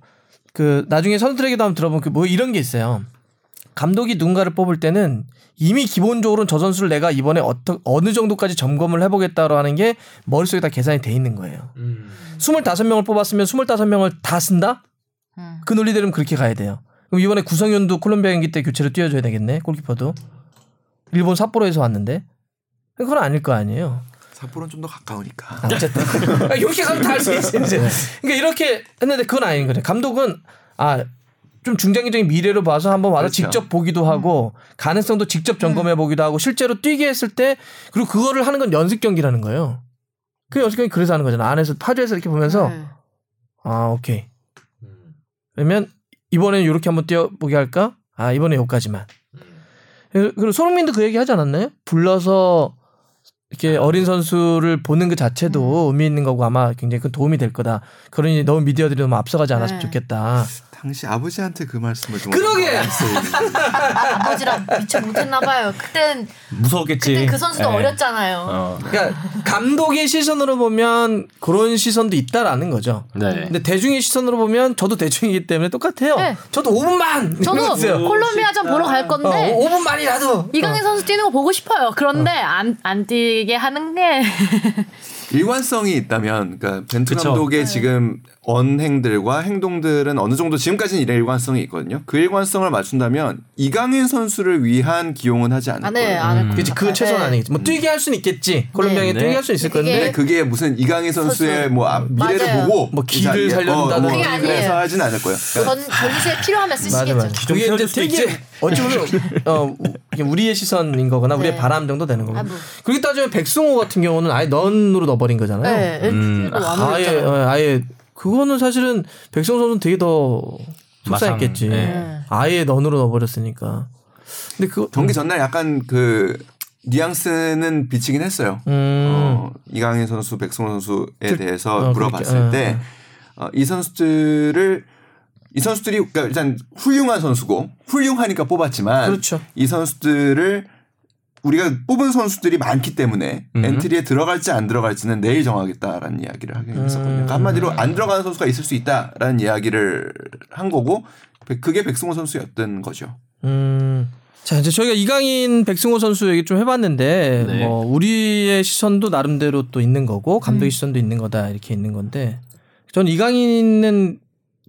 그 나중에 선수들에게도 한번 들어보면 그 뭐 이런 게 있어요. 감독이 누군가를 뽑을 때는 이미 기본적으로는 저 선수를 내가 이번에 어떠, 어느 정도까지 점검을 해보겠다로 하는 게 머릿속에 다 계산이 돼 있는 거예요. 음. 25명을 뽑았으면 25명을 다 쓴다? 음. 그 논리대로는 그렇게 가야 돼요. 그럼 이번에 구성현도 콜롬비아 경기 때 교체로 뛰어줘야 되겠네, 골키퍼도. 일본 삿포로에서 왔는데. 그건 아닐 거 아니에요. 삿포로는 좀 더 가까우니까. 아, 어쨌든 아, 이렇게 가면 다 할 수 있어 이제. 그러니까 이렇게 했는데 그건 아닌 거죠. 감독은 아 좀 중장기적인 미래로 봐서 한번 와서 그렇죠. 직접 보기도 하고 가능성도 직접 점검해 보기도 하고 실제로 뛰게 했을 때 그리고 그거를 하는 건 연습 경기라는 거예요. 그 연습 경기 그래서 하는 거잖아. 안에서 파주에서 이렇게 보면서 네. 아 오케이. 그러면 이번엔 이렇게 한번 뛰어보게 할까? 아 이번에 여기까지만. 그리고 손흥민도 그 얘기 하지 않았나요? 불러서 이렇게 어린 선수를 보는 그 자체도 의미 있는 거고 아마 굉장히 큰 도움이 될 거다. 그러니 너무 미디어들이 너무 앞서가지 않았으면 네. 좋겠다. 당시 아버지한테 그 말씀을 좀 그러게! 아버지랑 미처 못했나 봐요. 그땐 무서웠겠지. 그때 그 선수도 예. 어렸잖아요. 어. 그러니까 감독의 시선으로 보면 그런 시선도 있다라는 거죠. 네. 근데 대중의 시선으로 보면 저도 대중이기 때문에 똑같아요. 네. 저도 5분만 저도 콜롬비아전 보러 갈 어, 건데 5분만이라도 이강인 선수 뛰는 거 보고 싶어요. 그런데 어. 안, 안 뛰게 하는 게 일관성이 있다면, 그러니까 벤투. 감독의 지금 언행들과 행동들은 어느 정도 지금까지는 이런 일관성이 있거든요. 그 일관성을 맞춘다면 이강인 선수를 위한 기용은 하지 않을 아, 네, 거예요. 거예요. 그치 그 최소는 네. 아니겠지. 뭐 뛰게 할 수는 있겠지. 콜롬비아에 네. 뛰게 할 수 있을 그게- 건데 근데 그게 무슨 이강인 선수의 선수. 뭐 앞- 미래를 맞아요. 보고 뭐이 길을 자리에- 살려준다든지. 뭐 그게 아니에요. 그래서 하진 않을 거예요. 그러니까 전 전시에 필요하면 맞아 쓰시겠죠. 맞아. 기존 그게 이제 되게. 어찌 보면 어 우리의 시선인 거거나 우리의 네. 바람 정도 되는 거고. 아, 뭐. 그렇게 따지면 백승호 같은 경우는 아예 넌으로 넣어버린 거잖아요. 네, 음, 음, 아예 어, 아예 그거는 사실은 백승호 선수는 되게 더 속상했겠지. 마상, 네. 아예 넌으로 넣어버렸으니까. 근데 그 경기 전날 약간 그 뉘앙스는 비치긴 했어요. 음. 어, 이강인 선수, 백승호 선수에 대해서 어, 물어봤을 어, 때, 어, 이 선수들을, 이 선수들이, 그러니까 일단 훌륭한 선수고, 훌륭하니까 뽑았지만, 그렇죠. 이 선수들을 우리가 뽑은 선수들이 많기 때문에 음. 엔트리에 들어갈지 안 들어갈지는 내일 정하겠다라는 이야기를 하긴 했었거든요. 그러니까 한마디로 안 들어가는 선수가 있을 수 있다라는 이야기를 한 거고, 그게 백승호 선수였던 거죠. 음. 자, 이제 저희가 이강인 백승호 선수 얘기 좀 해봤는데, 네. 뭐, 우리의 시선도 나름대로 또 있는 거고, 감독의 시선도 있는 거다, 이렇게 있는 건데, 저는 이강인은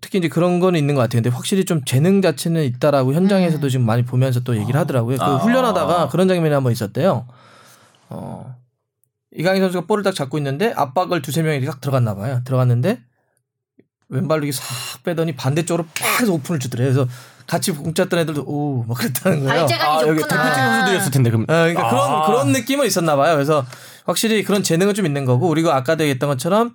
특히 이제 그런 거는 있는 것 같아요. 근데 확실히 좀 재능 자체는 있다라고 현장에서도 지금 많이 보면서 또 얘기를 하더라고요. 그 아. 훈련하다가 그런 장면이 한번 있었대요. 어, 이강인 선수가 볼을 딱 잡고 있는데 압박을 두세 명이 딱 들어갔나 봐요. 들어갔는데 왼발로 이렇게 싹 빼더니 반대쪽으로 팍 해서 오픈을 주더래요. 그래서 같이 공짜 던 애들도 오 막 그랬다는 거예요. 발재간이 여기 좋구나. 대표팀 선수들이었을 텐데 그럼. 어, 그러니까 아. 그런 그런 느낌은 있었나 봐요. 그래서 확실히 그런 재능은 좀 있는 거고 우리가 아까도 얘기했던 것처럼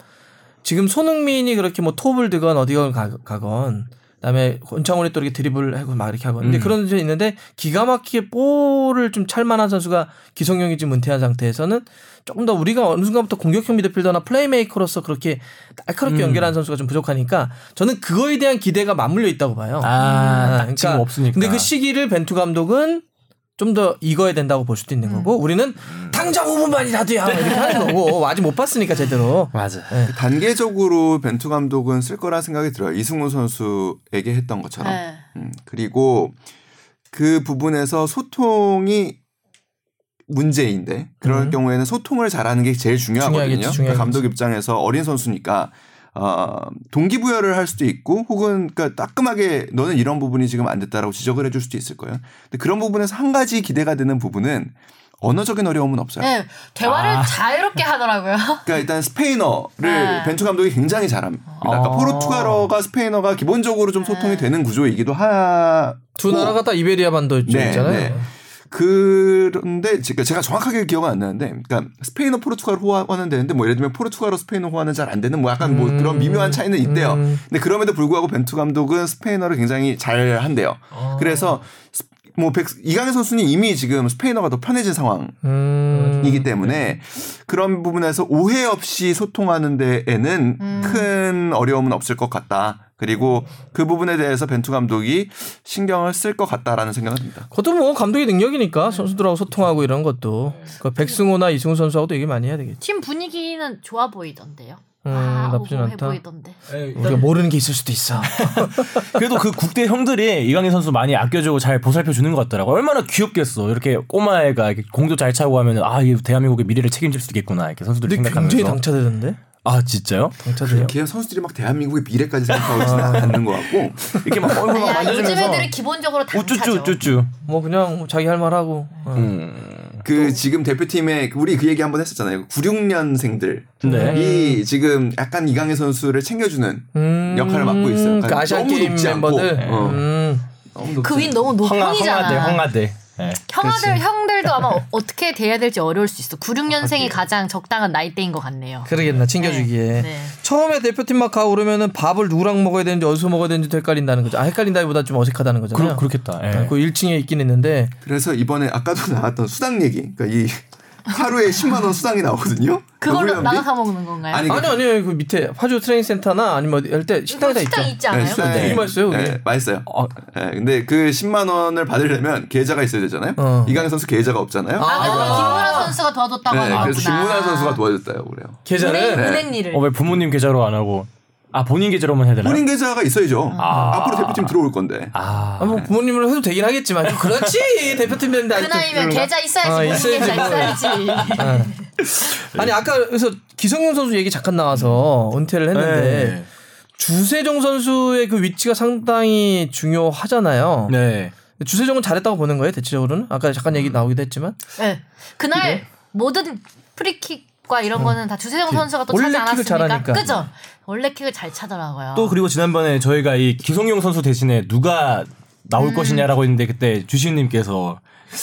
지금 손흥민이 그렇게 뭐 톱을 드건 어디건 가, 가건 그다음에 권창훈이 또 이렇게 드리블을 하고 막 이렇게 하고 근데 음. 그런 게 있는데 기가 막히게 볼을 좀 찰만한 선수가 기성용이 지금 은퇴한 상태에서는 조금 더 우리가 어느 순간부터 공격형 미드필더나 플레이메이커로서 그렇게 날카롭게 음. 연결하는 선수가 좀 부족하니까 저는 그거에 대한 기대가 맞물려 있다고 봐요. 아, 딱 지금 없으니까. 근데 그 시기를 벤투 감독은 좀 더 익어야 된다고 볼 수도 있는 거고 우리는 당장 5분만이라도야 이렇게 하는 거고 아직 못 봤으니까 제대로. 맞아. 단계적으로 벤투 감독은 쓸 거라 생각이 들어요. 이승우 선수에게 했던 것처럼. 네. 음, 그리고 그 부분에서 소통이 문제인데 그럴 음. 경우에는 소통을 잘하는 게 제일 중요하거든요. 중요하겠지, 중요하겠지. 감독 입장에서 어린 선수니까 어, 동기부여를 할 수도 있고 혹은 그러니까 따끔하게 너는 이런 부분이 지금 안 됐다라고 지적을 해줄 수도 있을 거예요. 근데 그런 부분에서 한 가지 기대가 되는 부분은 언어적인 어려움은 없어요. 네, 대화를 아. 자유롭게 하더라고요. 그러니까 일단 스페인어를 네. 벤투 감독이 굉장히 잘합니다. 그러니까 아. 포르투갈어가 스페인어가 기본적으로 좀 소통이 되는 구조이기도 하. 두 나라가 다 이베리아 반도 쪽 네, 있잖아요. 네. 그런데 제가 제가 정확하게 기억은 안 나는데, 그러니까 스페인어 포르투갈 호환은 되는데 뭐 예를 들면 포르투갈어 스페인어 호환은 잘 안 되는 뭐 약간 뭐 그런 미묘한 차이는 있대요. 음. 근데 그럼에도 불구하고 벤투 감독은 스페인어를 굉장히 잘 한대요. 그래서 스- 뭐 백- 이강인 선수는 이미 지금 스페인어가 더 편해진 상황. 음. 이기 때문에 그런 부분에서 오해 없이 소통하는 데에는 음. 큰 어려움은 없을 것 같다. 그리고 그 부분에 대해서 벤투 감독이 신경을 쓸 것 같다라는 생각은 듭니다. 그것도 뭐 감독의 능력이니까 선수들하고 소통하고 이런 것도 그 백승호나 이승우 선수하고도 얘기 많이 해야 되겠지. 팀 분위기는 좋아 보이던데요. 음, 아, 나쁘진 오버해 않다. 보이던데. 우리가 모르는 게 있을 수도 있어. 그래도 그 국대 형들이 이강인 선수 많이 아껴주고 잘 보살펴 주는 것 같더라고. 얼마나 귀엽겠어. 이렇게 꼬마애가 이렇게 공도 잘 차고 하면은 아, 이 대한민국의 미래를 책임질 수도 있겠구나. 이렇게 선수들이 근데 생각하면서. 굉장히 당차되던데. 아, 진짜요? 당차돼요. 걔 선수들이 막 대한민국의 미래까지 생각하고 있지는 않는 것 같고 이렇게 막 얼굴 막 아니야, 요즘 만져주면서 애들이 기본적으로 당차죠. 우쭈쭈 우쭈쭈. 뭐 그냥 뭐 자기 할 말하고. 어. 음. 그 지금 대표팀에 우리 그 얘기 한번 했었잖아요. 96년생들 네. 이 지금 약간 이강인 선수를 챙겨주는 음, 역할을 맡고 있어요. 그 아시안 너무 게임 높지 않고. 멤버들. 어. 음. 너무 높지 그윈 너무 황하, 황하대. 황하대. 네. 형아들 형들도 아마 어- 어떻게 돼야 될지 어려울 수 있어. 96년생이 가장 적당한 나이대인 것 같네요. 그러겠나 챙겨주기에 네. 네. 처음에 대표팀 막 가고 그러면은 밥을 누구랑 먹어야 되는지 어디서 먹어야 되는지 헷갈린다는 거죠. 아 헷갈린다기보다 좀 어색하다는 거잖아요. 그렇, 그렇겠다. 예. 그 1층에 있긴 있는데 그래서 이번에 아까도 나왔던 수당 얘기. 그러니까 이 하루에 10만 원 수당이 나오거든요. 그걸로? 나가서 먹는 건가요? 아니, 아니 아니 그 밑에 파주 트레이닝 센터나 아니면 할때 식당에 다 있죠. 식당 있지 않아요? 네, 되게 맛있어요, 그게. 네, 맛있어요. 어. 네, 근데 그 10만 원을 받으려면 계좌가 있어야 되잖아요. 어. 이강인 선수 계좌가 없잖아요. 아, 그래서 아. 김문환 선수가 도와줬다고 네, 하는 그래서. 김문환 선수가 도와줬다고 그래요. 계좌를 은행, 네. 은행 일을. 어, 왜 부모님 계좌로 안 하고 아 본인 계좌로만 해야 되나요? 본인 계좌가 있어야죠. 아. 앞으로 대표팀 들어올 건데. 아, 아, 뭐 부모님으로 해도 되긴 하겠지만 그렇지 대표팀 되는데 그 나이면? 계좌 있어야지. 아, 본인 있어야지, 계좌 뭐. 있어야지. 아니 아까 그래서 기성용 선수 얘기 잠깐 나와서 은퇴를 했는데 네. 주세종 선수의 그 위치가 상당히 중요하잖아요. 네. 주세종은 잘했다고 보는 거예요 대체적으로는 아까 잠깐 얘기 나오기도 했지만 네. 그날 모든 프리킥 과 이런 거는 다 주세종 선수가 또 원래 차지 킥을 않았습니까? 그죠? 원래 킥을 잘 차더라고요. 또 그리고 지난번에 저희가 이 기성용 선수 대신에 누가 나올 것이냐라고 했는데 그때 주시님께서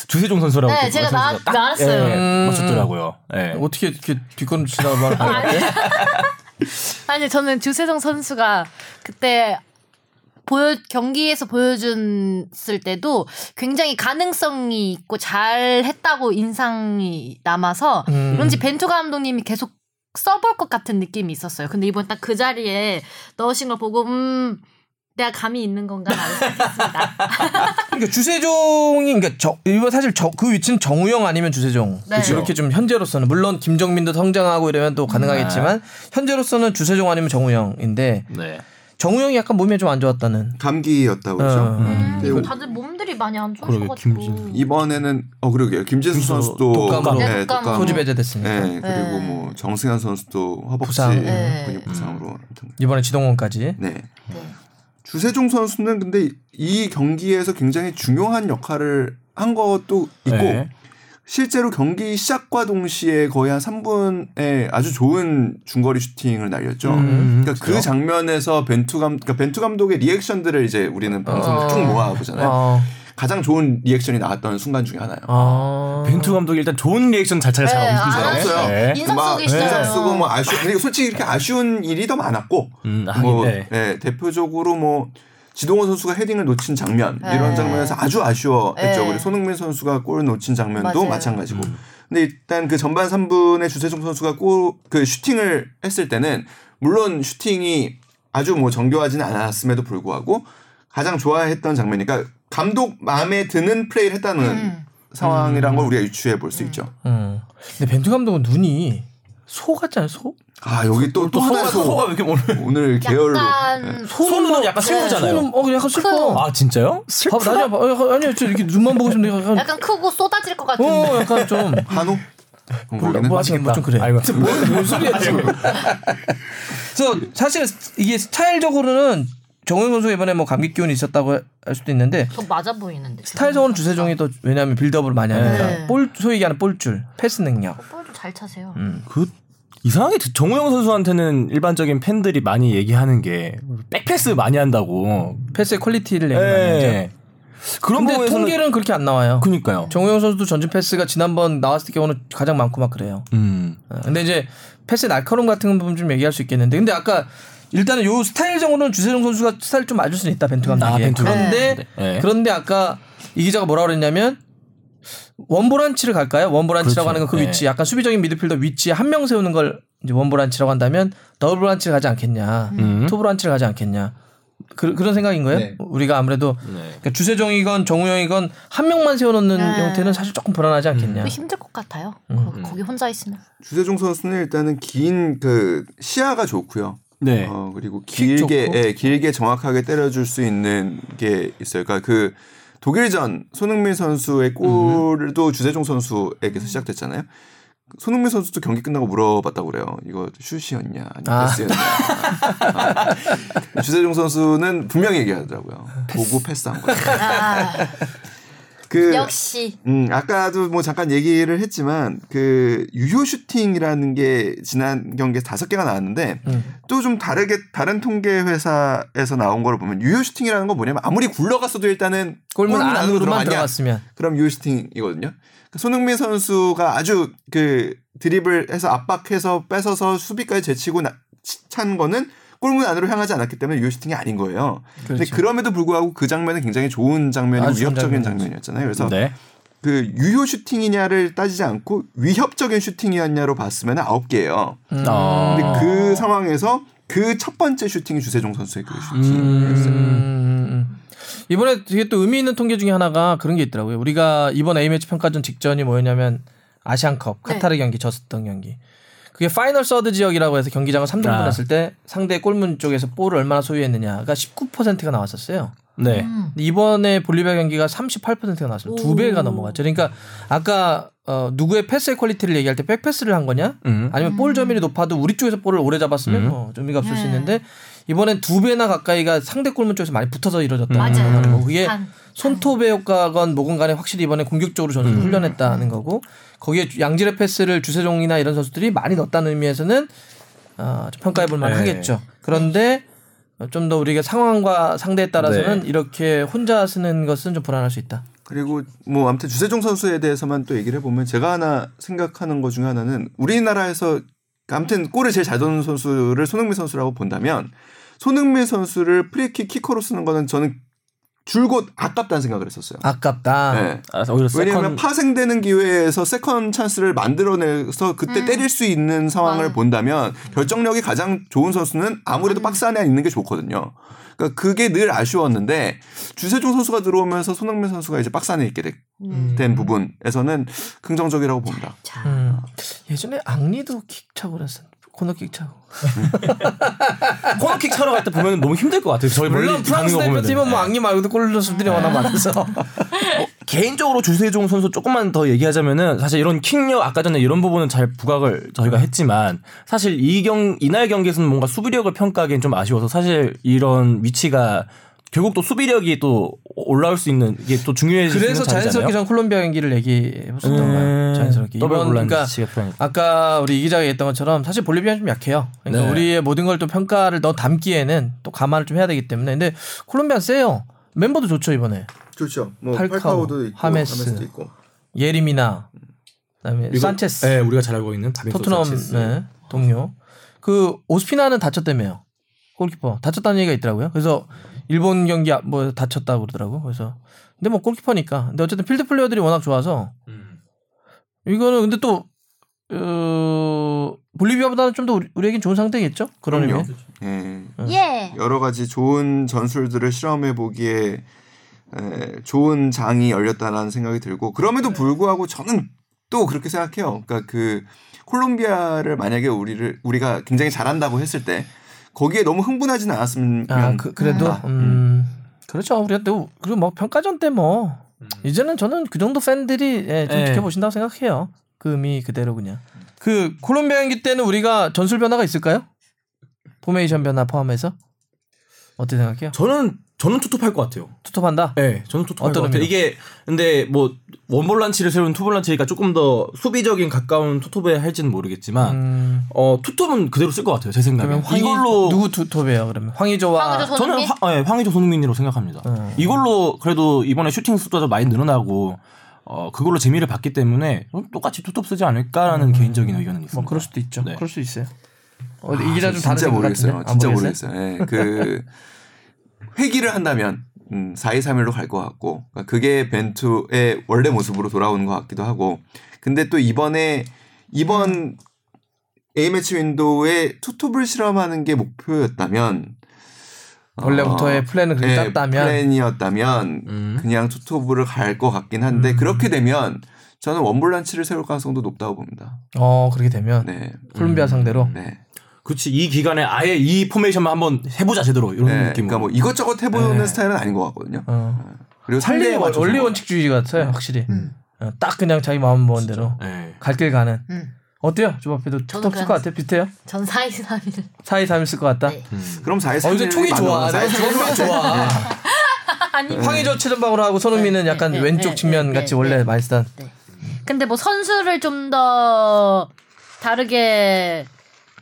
주세종 선수라고 네, 또 제가 나- 나왔어요. 예, 음. 맞췄더라고요. 예. 어떻게 이렇게 뒷걸음 치다가 말을 하는데 아니 저는 주세종 선수가 그때 보여 경기에서 보여줬을 때도 굉장히 가능성이 있고 잘 했다고 인상이 남아서 음. 그런지 벤투 감독님이 계속 써볼 것 같은 느낌이 있었어요. 근데 이번 딱 그 자리에 넣으신 걸 보고 음 내가 감이 있는 건가 생각했습니다. 그러니까 주세종이 그러니까 저, 이번 사실 저, 그 위치는 정우영 아니면 주세종 네. 이렇게 좀 현재로서는 물론 김정민도 성장하고 이러면 또 가능하겠지만 현재로서는 주세종 아니면 정우영인데 네. 정우영이 약간 몸이 좀 안 좋았다는 감기였다고 그러죠. 어. 음, 근데 다들 몸들이 많이 안 좋으셔가지고 김진- 이번에는 어 그러게요. 김진수 선수도. 네, 독감. 독감. 소집 해제됐으니까 네, 그리고 네. 뭐 정승현 선수도 허벅지 부상. 네. 부상으로 이번에 지동원까지 네. 네. 주세종 선수는 근데 이 경기에서 굉장히 중요한 역할을 한 것도 있고 네. 실제로 경기 시작과 동시에 거의 한 3분에 아주 좋은 중거리 슈팅을 날렸죠. 음, 그러니까 그 장면에서 벤투 감 그러니까 벤투 감독의 리액션들을 이제 우리는 방송에서 어. 쭉 모아 보잖아요. 어. 가장 좋은 리액션이 나왔던 순간 중에 하나요. 아. 벤투 감독이 일단 좋은 리액션 자체가 잘 네, 없는 아, 거예요. 없어요. 네. 인상 막 쓰기 싫어요. 인상 쓰고 뭐 아쉬운 그리고 솔직히 이렇게 아쉬운 일이 더 많았고 음, 뭐 네. 예, 대표적으로 뭐 지동원 선수가 헤딩을 놓친 장면 네. 이런 장면에서 아주 아쉬워했죠. 네. 그리고 손흥민 선수가 골을 놓친 장면도 맞아요. 마찬가지고. 근데 일단 그 전반 3분에 주세종 선수가 골 그 슈팅을 했을 때는 물론 슈팅이 아주 뭐 정교하지는 않았음에도 불구하고 가장 좋아했던 장면이니까 감독 마음에 드는 플레이를 했다는 음. 상황이란 걸 우리가 유추해 볼 수 있죠. 음. 근데 벤투 감독은 눈이 소 같잖아요 소. 아 여기 또 또 하나 소가 소왜 이렇게 오늘 오늘 계열로 약간 손은 약간 슬프잖아요. 손은 어 약간 슬퍼. 아 진짜요? 봐, 나중에 봐. 어, 약간, 아니요, 저 이렇게 눈만 보고 있으면 약간, 약간 크고 쏟아질 것 같은데. 어, 약간 좀. 한우 몰라, 거기는 뭐 하시는 뭐좀 그래. 아이고. 뭔, 뭔 소리야 지금. 그래서 사실 이게 스타일적으로는 정우영 선수가 이번에 뭐 감기 기운이 있었다고 할 수도 있는데 더 맞아 보이는데. 스타일적으로는 주세종이 또 왜냐하면 빌드업을 많이 하니까 네. 볼 소위 얘기하는 볼줄 패스 능력. 볼도 잘 차세요. 그 이상하게 정우영 선수한테는 일반적인 팬들이 많이 얘기하는 게 백패스 많이 한다고. 패스의 quality를 얘기 많이 하죠. 예. 그런 근데 부분에서는 통계는 그렇게 안 나와요. 그니까요. 정우영 선수도 전진 패스가 지난번 나왔을 경우는 가장 많고 막 그래요. 음. 어, 근데 이제 패스 날카로움 같은 부분 좀 얘기할 수 있겠는데 근데 아까 일단은 요 스타일적으로는 주세종 선수가 스타일 좀 맞을 수는 있다 벤투 감독이 아, 벤투 그런데 감독. 네. 그런데 아까 이 기자가 뭐라 그랬냐면 원볼란치를 갈까요? 원볼란치라고 그렇죠. 하는 건그 네. 위치 약간 수비적인 미드필더 위치에 한 명 세우는 걸 이제 원볼란치라고 한다면 더블보란치를 가지 않겠냐 음. 투보란치를 가지 않겠냐 그, 런 생각인 거예요? 네. 우리가 아무래도 네. 그러니까 주세종이건 정우영이건 한 명만 세워놓는 네. 형태는 사실 조금 불안하지 않겠냐 그 힘들 것 같아요. 음. 거, 거기 혼자 있으면. 주세종 선수는 일단은 긴 그 시야가 좋고요. 네. 어 그리고 킥 길게. 예, 길게 정확하게 때려줄 수 있는 게 있어요. 그러니까 그 독일전 손흥민 선수의 골도 주세종 선수에게서 시작됐잖아요. 손흥민 선수도 경기 끝나고 물어봤다고 그래요. 이거 슛이었냐, 아니면 아. 패스였냐. 아. 주세종 선수는 분명히 얘기하더라고요. 보고 패스한 거예요. 아, 그 역시 음, 아까도 뭐 잠깐 얘기를 했지만 그 유효 슈팅이라는 게 지난 경기에 다섯 개가 나왔는데 음. 또좀 다르게 다른 통계 회사에서 나온 거를 보면 유효 슈팅이라는 건 뭐냐면 아무리 굴러갔어도 일단은 골문 안으로만 들어갔냐? 들어갔으면 그럼 유효 슈팅이거든요. 그 손흥민 선수가 아주 그 드리블해서 압박해서 뺏어서 수비까지 제치고 나, 찬 거는 골문 안으로 향하지 않았기 때문에 유효 슈팅이 아닌 거예요. 근데 그렇죠. 그럼에도 불구하고 그 장면은 굉장히 좋은 장면이고 위협적인. 장면이었잖아요. 그래서 네. 그 유효 슈팅이냐를 따지지 않고 위협적인 슈팅이었냐로 봤으면 아홉 개예요. 아. 근데 그 상황에서 그 첫 번째 슈팅이 주세종 선수의 그 슈팅이었어요. 음. 이번에 되게 또 의미 있는 통계 중에 하나가 그런 게 있더라고요. 우리가 이번 A매치 평가전 직전이 뭐였냐면 아시안컵 네. 카타르 경기 졌었던 경기. 그게 final third 지역이라고 해서 경기장을 3등분 아. 했을 때 상대 골문 쪽에서 볼을 얼마나 소유했느냐가 19%가 나왔었어요. 네. 음. 이번에 볼리비아 경기가 38%가 나왔어요. 두 오. 배가 넘어갔죠. 그러니까 아까 어, 누구의 패스의 quality를 얘기할 때 백패스를 한 거냐? 음. 아니면 볼 점유율이 높아도 우리 쪽에서 볼을 오래 잡았으면 음. 뭐 의미가 없을 수 네. 있는데 이번엔 두 배나 가까이가 상대 골문 쪽에서 많이 붙어서 이루어졌다는 맞아요. 거고 그게 한- 손톱의 효과건 뭐건 간에 확실히 이번에 공격적으로 전술 음. 훈련했다는 거고 거기에 양질의 패스를 주세종이나 이런 선수들이 많이 넣었다는 의미에서는 어, 좀 평가해 볼 네. 만하겠죠. 그런데 좀 더 우리가 상황과 상대에 따라서는 네. 이렇게 혼자 쓰는 것은 좀 불안할 수 있다. 그리고 뭐 아무튼 주세종 선수에 대해서만 또 얘기를 해보면 제가 하나 생각하는 것 중에 하나는 우리나라에서 아무튼 골을 제일 잘 넣는 선수를 손흥민 선수라고 본다면 손흥민 선수를 프리킥 키커로 쓰는 거는 저는 줄곧 아깝다는 생각을 했었어요. 아깝다. 네. 알아서 오히려 왜냐하면 second 파생되는 기회에서 second 찬스를 만들어내서 그때 음. 때릴 수 있는 상황을 맞아요. 본다면 결정력이 가장 좋은 선수는 아무래도 박스 안에 있는 게 좋거든요. 그러니까 그게 늘 아쉬웠는데 주세종 선수가 들어오면서 손흥민 선수가 이제 박스 안에 있게 되- 음. 된 부분에서는 긍정적이라고 봅니다. 자, 음. 예전에 앙리도 킥 차고 그랬어. 코너킥 차고. 코너킥 차러 갈 때 보면 너무 힘들 것 같아요. 저희 물론 프랑스 대표팀은 뭐 앙리 말고도 골 넣는 선수들이 워낙 많아서. 개인적으로 주세종 선수 조금만 더 얘기하자면은 사실 이런 킥력 아까 전에 이런 부분은 잘 부각을 저희가 했지만 사실 이 경 이날 경기에서는 뭔가 수비력을 평가하기엔 좀 아쉬워서 사실 이런 위치가 결국 또 수비력이 또 올라올 수 있는 이게 또 중요해지는 그래서 자연스럽게 전 콜롬비아 경기를 얘기해 봤었던 거예요. 자연스럽게. 더블 이번 그러니까. 아까 우리 이 기자가 얘기했던 것처럼 사실 볼리비아는 좀 약해요. 그러니까 네. 우리의 모든 걸 또 평가를 넣어 담기에는 또 감안을 좀 해야 되기 때문에. 근데 콜롬비아 세요. 멤버도 좋죠 이번에. 좋죠. 뭐 팔카오, 팔카오도 있고 하메스. 하메스도 있고. 예리미나, 그다음에 그리고- 산체스, 네, 우리가 잘 알고 있는 토트넘. 네, 동료. 그 오스피나는 다쳤다며요. 골키퍼 다쳤다는 얘기가 있더라고요. 그래서 일본 경기 아- 뭐 다쳤다고 그러더라고. 그래서 근데 뭐 골키퍼니까. 근데 어쨌든 필드 플레이어들이 워낙 좋아서 음. 이거는 근데 또 어, 볼리비아보다는 좀더 우리, 우리에겐 좋은 상태겠죠? 그런. 의미. 예. 예. 여러 가지 좋은 전술들을 실험해 보기에 에, 좋은 장이 열렸다라는 생각이 들고 그럼에도 불구하고 저는 또 그렇게 생각해요. 그러니까 그 콜롬비아를 만약에 우리를 우리가 굉장히 잘한다고 했을 때 거기에 너무 흥분하지는 않았으면 아, 그, 그래도 아, 음. 그렇죠. 우리가 또 그리고 뭐 평가전 때뭐 이제는 저는 그 정도 팬들이 예, 좀 예. 지켜보신다고 생각해요. 그 의미 그대로 그냥. 그 콜롬비아 경기 때는 우리가 전술 변화가 있을까요? 포메이션 변화 포함해서 어떻게 생각해요? 저는 저는 투톱할 것 같아요. 투톱한다. 네, 저는 투톱할 어떤 것 같아요. 의미로? 이게 근데 뭐 원볼란치를 세운 투볼란치가 조금 더 수비적인 가까운 투톱에 할지는 모르겠지만 음, 어 투톱은 그대로 쓸 것 같아요. 제 생각에. 그러면 황희 이걸로 누구 투톱이에요? 그러면 황의조와 황의조 선- 저는 손흥민? 화, 네, 황의조 손흥민이라고 생각합니다. 어. 이걸로 그래도 이번에 슈팅 숫자도 많이 늘어나고 어 그걸로 재미를 봤기 때문에 똑같이 투톱 쓰지 않을까라는 개인적인 의견은 있습니다. 뭐 그럴 수도 있죠. 네. 그럴 수 있어요. 어, 이 기자 좀 다른 모르겠어요. 진짜 모르겠어요? 모르겠어요. 예, 그 회귀를 한다면 음, 4-2-3-1로 갈 것 같고 그러니까 그게 벤투의 원래 모습으로 돌아오는 것 같기도 하고 근데 또 이번에 이번 A매치 window에 투톱을 실험하는 게 목표였다면 원래부터의 플랜을 그렇게 예, 짰다면 플랜이었다면 음. 그냥 투톱을 갈 것 같긴 한데 음. 그렇게 되면 저는 원볼란치를 세울 가능성도 높다고 봅니다. 어 그렇게 되면 네. 콜롬비아 상대로 네. 그렇지 이 기간에 아예 이 포메이션만 한번 해보자 제대로 이런 네, 느낌. 그러니까 뭐 이것저것 해보는 네. 스타일은 아닌 것 같거든요. 어. 그리고 살리 상대에 맞춰서 원리 뭐- 원칙주의 같아요 확실히 음. 어, 딱 그냥 자기 마음 먹은 대로 네. 갈길 가는 음. 어때요 주바페도 톡톡 쓸것 같아요 비슷해요 전 4-2-3-1. 4-2-3-1 쓸 것 같다 네. 음. 그럼 4어 이제 촉이 좋아 내가 주바페가 좋아 아니 황의조 최전방으로 하고 손흥민은 네, 약간 네, 왼쪽 네, 측면 네, 같이 네, 원래 네. 많이 쓰던. 네. 근데 뭐 선수를 좀 더 다르게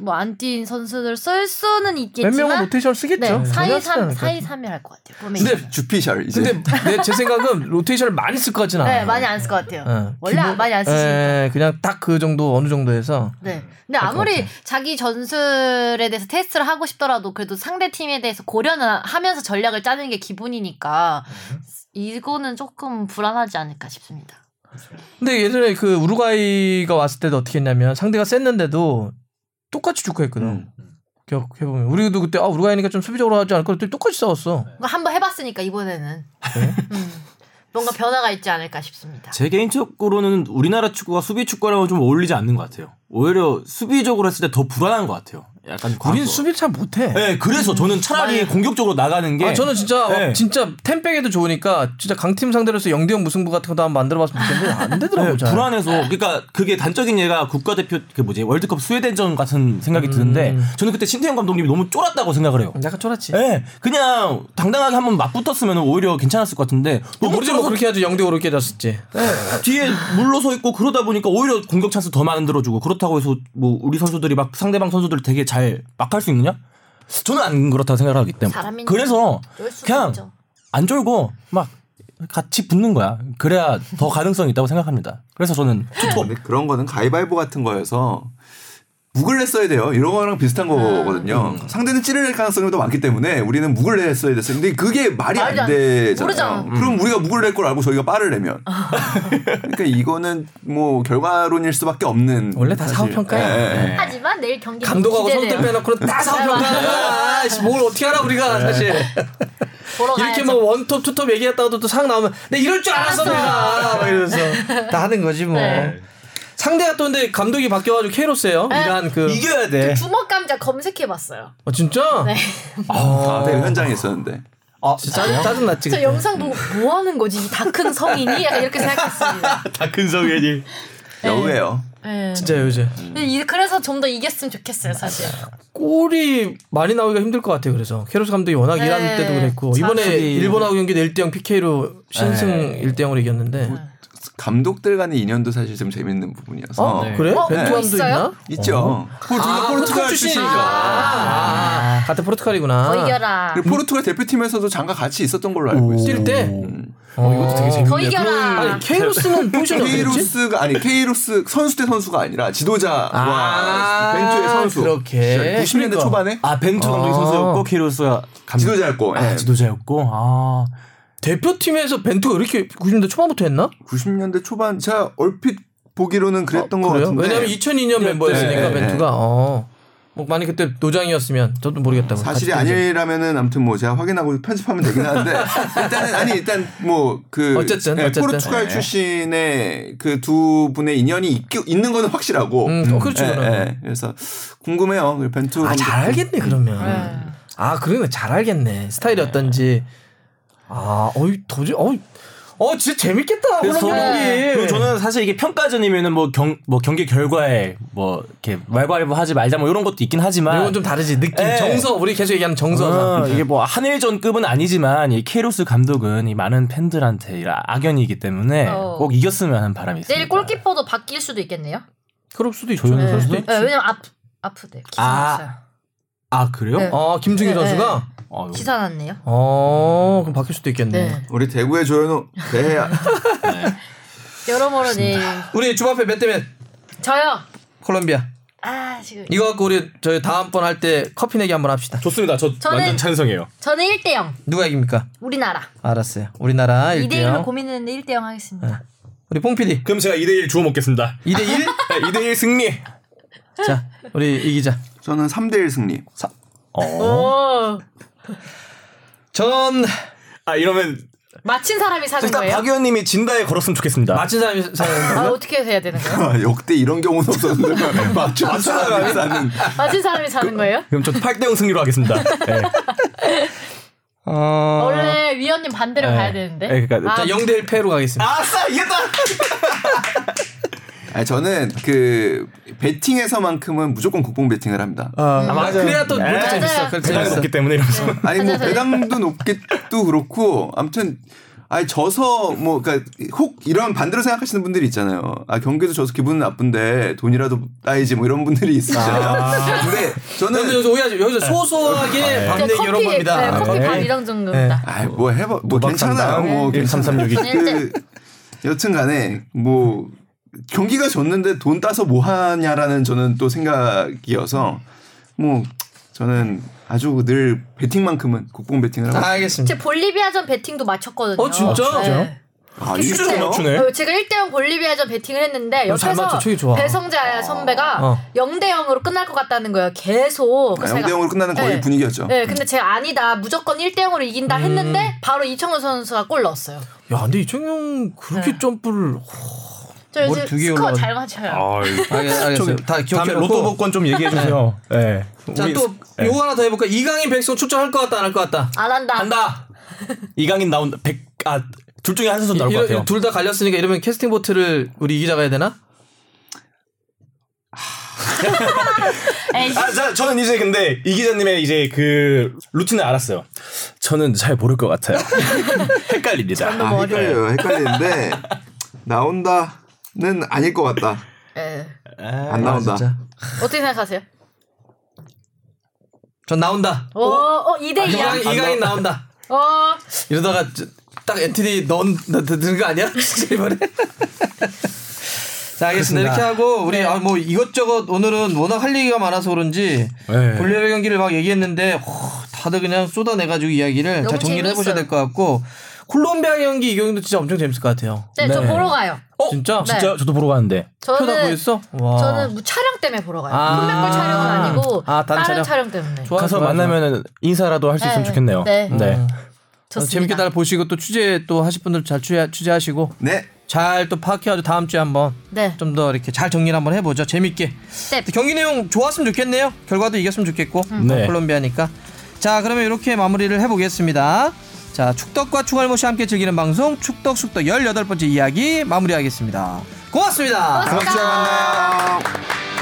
뭐 안 뛴 선수들 쓸 수는 몇 있겠지만 명은 로테이션 쓰겠죠. 네, 전혀 4 2 쓰지 3 않을까. 4 2 3이 할것 같아요. 보면 근데 주피셜 이제. 근데 내 제 생각은 로테이션을 많이 쓸 것 같진 않아요. 네, 많이 안 쓸 것 같아요. 예. 원래 기본- 많이 안 쓰시니까. 예, 그냥 딱 그 정도 어느 정도에서 네. 근데 아무리 자기 전술에 대해서 테스트를 하고 싶더라도 그래도 상대 팀에 대해서 고려는 하면서 전략을 짜는 게 기본이니까 이거는 조금 불안하지 않을까 싶습니다. 근데 예전에 그 우루과이가 왔을 때도 어떻게 했냐면 상대가 셌는데도 똑같이 축구했거든. 음. 기억해보면 우리도 그때 아 우루과이니까 좀 수비적으로 하지 않을까 그랬더니 똑같이 싸웠어. 그거 한번 해봤으니까 이번에는 음, 뭔가 변화가 있지 않을까 싶습니다. 제 개인적으로는 우리나라 축구가 수비 축구랑은 좀 어울리지 않는 것 같아요. 오히려 수비적으로 했을 때 더 불안한 것 같아요. 약간 우리는 과거. 수비를 잘 못해. 네, 그래서 저는 차라리 공격적으로 나가는 게 아 저는 진짜 네. 진짜 템백에도 좋으니까 진짜 강팀 상대로 해서 0대0 무승부 같은 것도 한번 만들어봤으면 좋겠는데 안 되더라고 네, 잘. 불안해서 그러니까 그게 단적인 예가 국가대표 그 뭐지 월드컵 스웨덴전 같은 생각이 드는데 저는 그때 신태용 감독님이 너무 쫄았다고 생각을 해요. 약간 쫄았지. 네, 그냥 당당하게 한번 맞붙었으면 오히려 괜찮았을 것 같은데 뭐 너무 모르지 뭐 쫄아서 그렇게 해야지 0대5로 깨졌었지. 뒤에 물러서 있고 그러다 보니까 오히려 공격 찬스 더 만들어주고 그렇다 고 해서 뭐 우리 선수들이 막 상대방 선수들 되게 잘 막 할 수 있느냐? 저는 안 그렇다고 생각을 하기 때문에 그래서 그냥 있죠. 안 졸고 막 같이 붙는 거야. 그래야 더 가능성이 있다고 생각합니다. 그래서 저는 투톱 그런 거는 가위바위보 같은 거여서 묵을 냈어야 돼요. 이런 거랑 비슷한 거거든요. 상대는 찌를 낼 가능성이 더 많기 때문에 우리는 묵을 냈어야 됐어요. 근데 그게 말이 안 안- 되잖아요. 모르잖아. 그럼 우리가 묵을 낼 걸 알고 저희가 빠를 내면. 그러니까 이거는 뭐 결과론일 수밖에 없는. 원래 다 사실. 사후평가예요. 예, 예, 예. 하지만 내일 경기 감독하고 선수들 기대돼요. 빼놓고는 다. 아이씨, 뭘 어떻게 알아 우리가 사실. 보러 이렇게. 뭐 원톱 투톱 얘기했다가도 또 상 나오면 내 이럴 줄 알았어 알았어. 내가 막 이러면서 다 하는 거지 뭐. 네. 상대가 또 근데 감독이 바뀌어가지고 케이로스예요. 네. 이란 그. 이겨야 돼. 주먹 감자 검색해봤어요. 어, 진짜? 네. 아, 내가 현장에 있었는데. 아, 진짜 짜증, 짜증 났지. 저. 영상 보고 뭐 하는 거지? 이 다 큰 성인이? 약간 이렇게 생각했습니다. 다 큰 성현이. 여우예요. 네. 진짜 요즘. 근데 이- 그래서 좀 더 이겼으면 좋겠어요, 사실. 골이 많이 나오기가 힘들 것 같아요. 그래서 케이로스 감독이 워낙 네. 이란 때도 그랬고 이번에 일본하고 경기 1대0 PK로 신승 1대0으로 이겼는데. 감독들 간의 인연도 사실 좀 재밌는 부분이어서. 어? 네. 그래? 어, 벤투 뭐 감도 있어요? 있나? 있죠. 둘다 포르투갈 출신이죠. 아, 아, 같은 포르투갈이구나. 더 이겨라. 그리고 포르투갈 대표팀에서도 잠깐 같이 있었던 걸로 알고 있어요. 뛸 때? 음. 어, 이것도 되게 재밌네. 더 이겨라. 아니, 케이로스는 포지션이? 케이로스가 아니 케이로스 선수 대 선수가 아니라 지도자와 아, 벤투의 선수. 그렇게. 90년대 그러니까. 초반에 아 벤투 감독이 아. 선수였고 키로스가 감독. 지도자였고. 아, 예. 지도자였고. 아. 대표팀에서 벤투가 이렇게 90년대 초반부터 했나? 90년대 초반 제가 얼핏 보기로는 그랬던 것 그래요? 같은데. 왜냐면 2002년 멤버였으니까 네, 네, 벤투가. 어. 뭐 만약 그때 노장이었으면 저도 모르겠다고. 사실이. 아니라면은 아무튼 뭐 제가 확인하고 편집하면 되긴 하는데 일단은 아니 일단 뭐 그 어쨌든, 어쨌든. 포르투갈 네. 출신의 그 두 분의 인연이 있, 있는 거는 확실하고. 음, 어, 그렇죠. 예. 예. 그래서 궁금해요. 그 벤투 아, 감독. 잘 알겠네, 그러면. 네. 아, 그러면 잘 알겠네. 스타일이 어떤지. 아, 어이, 도저히, 어이, 어, 진짜 재밌겠다. 그런 그래서 경기. 그리고 저는 사실 이게 평가전이면은 뭐 경 뭐 경기 결과에 뭐 이렇게 말발부 하지 말자 뭐 이런 것도 있긴 하지만 이건 좀 다르지. 느낌, 예. 정서. 우리 계속 얘기하는 정서상. 어, 이게 뭐 한일전급은 아니지만 이 케이로스 감독은 이 많은 팬들한테 이 악연이기 때문에 어. 꼭 이겼으면 하는 바람이 있습니다. 내일 골키퍼도 바뀔 수도 있겠네요. 그럴 수도 있죠. 조용히 그럴 수도? 있지. 네, 왜냐면 아프 아프대. 아. 아 그래요? 네. 아, 김중희 네, 선수가? 어, 기사 났네요. 어, 그럼 바뀔 수도 있겠네. 네. 우리 대구의 조현우 대야 여러모로 내일 우리 주바페 몇 대면? 저요. 콜롬비아. 아 지금 이거 갖고 우리 저희 다음번 할 때 커피 내기 한번 합시다. 좋습니다. 저 저는- 완전 찬성해요. 저는 1대 0 누가 이깁니까? 우리나라. 알았어요. 우리나라 2대 1로 1대0. 고민했는데 1대 0 하겠습니다. 우리 뽕 PD. 그럼 제가 2대1 주워 먹겠습니다. 2대1? 2대1 승리. 자, 우리 이기자. 저는 3대1 승리. 어. 오. 전 아 이러면 맞힌 사람이 사는 일단 거예요? 박 의원님이 진다에 걸었으면 좋겠습니다. 맞힌 사람이 아, 사는 어떻게 해야 되는 거예요? 아, 역대 이런 경우는 없었는데 맞춰 맞춰가는 맞힌 사람이 사는 거예요? 그럼 저도 8대0 승리로 하겠습니다. 네. 어... 원래 위원님 반대로 네. 가야 되는데. 네, 그러니까 아, 자, 0대 1 패로 가겠습니다. 아싸 이겼다. 아니 저는 그 배팅에서만큼은 무조건 국뽕 배팅을 합니다. 아, 맞아요. 그래야 또 네. 재밌어. 배당이 재밌어. 높기 때문에 이러면서. 아니 뭐. 배당도 높겠도 그렇고 아무튼 아니 져서 뭐 그러니까 혹 이런 반대로 생각하시는 분들이 있잖아요. 아 경기도 져서 기분은 나쁜데 돈이라도 따야지 뭐 이런 분들이 있으시잖아요. 근데 근데 저는 여기서 오해하지. 여기서 소소하게 밥 이제 내기 이런 겁니다. 네, 커피 네. 밥 이런 정도입니다. 아이 뭐 해봐 뭐 괜찮아요. 뭐 1336이. 그 여튼간에 뭐 경기가 졌는데 돈 따서 뭐 하냐라는 저는 또 생각이어서 뭐 저는 아주 늘 배팅만큼은 국뽕 배팅을 하고 아, 알겠습니다. 제 볼리비아전 배팅도 맞췄거든요. 어, 진짜? 네. 아, 진짜? 맞추네. 어, 제가 1대0 볼리비아전 배팅을 했는데 어, 잘 옆에서. 배성재 선배가 어. 0대0으로 끝날 것 같다는 거예요. 계속. 아, 그래서 0대 0으로 끝나는 거의 네. 분위기였죠. 네, 근데 제가 아니다. 무조건 1대0으로 이긴다 음. 했는데 바로 이청용 선수가 골 넣었어요. 야, 근데 이청용 그렇게 네. 점프를 저 요즘 두개 스코어 올라가- 잘 맞춰요. 알겠, 알겠어요. 다 다음에 기억해 로또 복권 좀 얘기해 주세요. 네. 자, 우리- 또 네. 요거 하나 더 해볼까? 이강인 백성 출전할 것 같다, 안 할 것 같다? 안 한다. 한다. 이강인 나온다. 백 아, 둘 중에 한 선수 나올 것 같아요. 둘 다 갈렸으니까 이러면 캐스팅 보트를 우리 이 기자가 해야 되나? 에이, 아, 자, 저는 이제 근데 이 기자님의 이제 그 루틴을 알았어요. 저는 잘 모를 것 같아요. 헷갈립니다. 아, 헷갈려요. 헷갈리는데 나온다 는 아닐 것 같다. 예. 안 나온다. 아, 진짜. 어떻게 생각하세요? 전 나온다. 어, 어 2대 2야. 이강인, 이강인 나온다. 어, 이러다가 저- 딱 엔트리 넣은 넣는 거 아니야? 이번에. 자, 알겠습니다. 이렇게 하고 우리 아, 뭐 이것저것 오늘은 워낙 할 얘기가 많아서 그런지 네. 볼리비아 경기를 막 얘기했는데 호, 다들 그냥 쏟아내가지고 이야기를 너무 잘 정리를 해보셔야 재밌어요. 될 것 같고 콜롬비아 경기 이 경기도 진짜 엄청 재밌을 것 같아요. 네, 저 네. 보러 가요. 어, 진짜? 네. 진짜 저도 보러 가는데. 표다 저는 보였어? 와. 저는 뭐 촬영 때문에 보러 가요. 아. 풋맨볼 촬영은 아니고 아, 다른 촬영? 촬영, 때문에. 좋아, 가서 좋아, 만나면 인사라도 할 수 있으면 네. 좋겠네요. 네. 어. 좋습니다. 재밌게 잘 보시고 또 취재 또 하실 분들 잘 취재, 취재하시고 네. 잘 또 파악해가지고 다음 주에 한번 네. 좀 더 이렇게 잘 정리를 한번 해보죠. 재밌게. 네. 경기 내용 좋았으면 좋겠네요. 결과도 이겼으면 좋겠고 네. 콜롬비아니까. 자 그러면 이렇게 마무리를 해보겠습니다. 자 축덕과 추갈모씨 함께 즐기는 방송 축덕 숙덕 18번째 이야기 마무리하겠습니다. 고맙습니다. 고맙습니다. 다음 주에 만나요.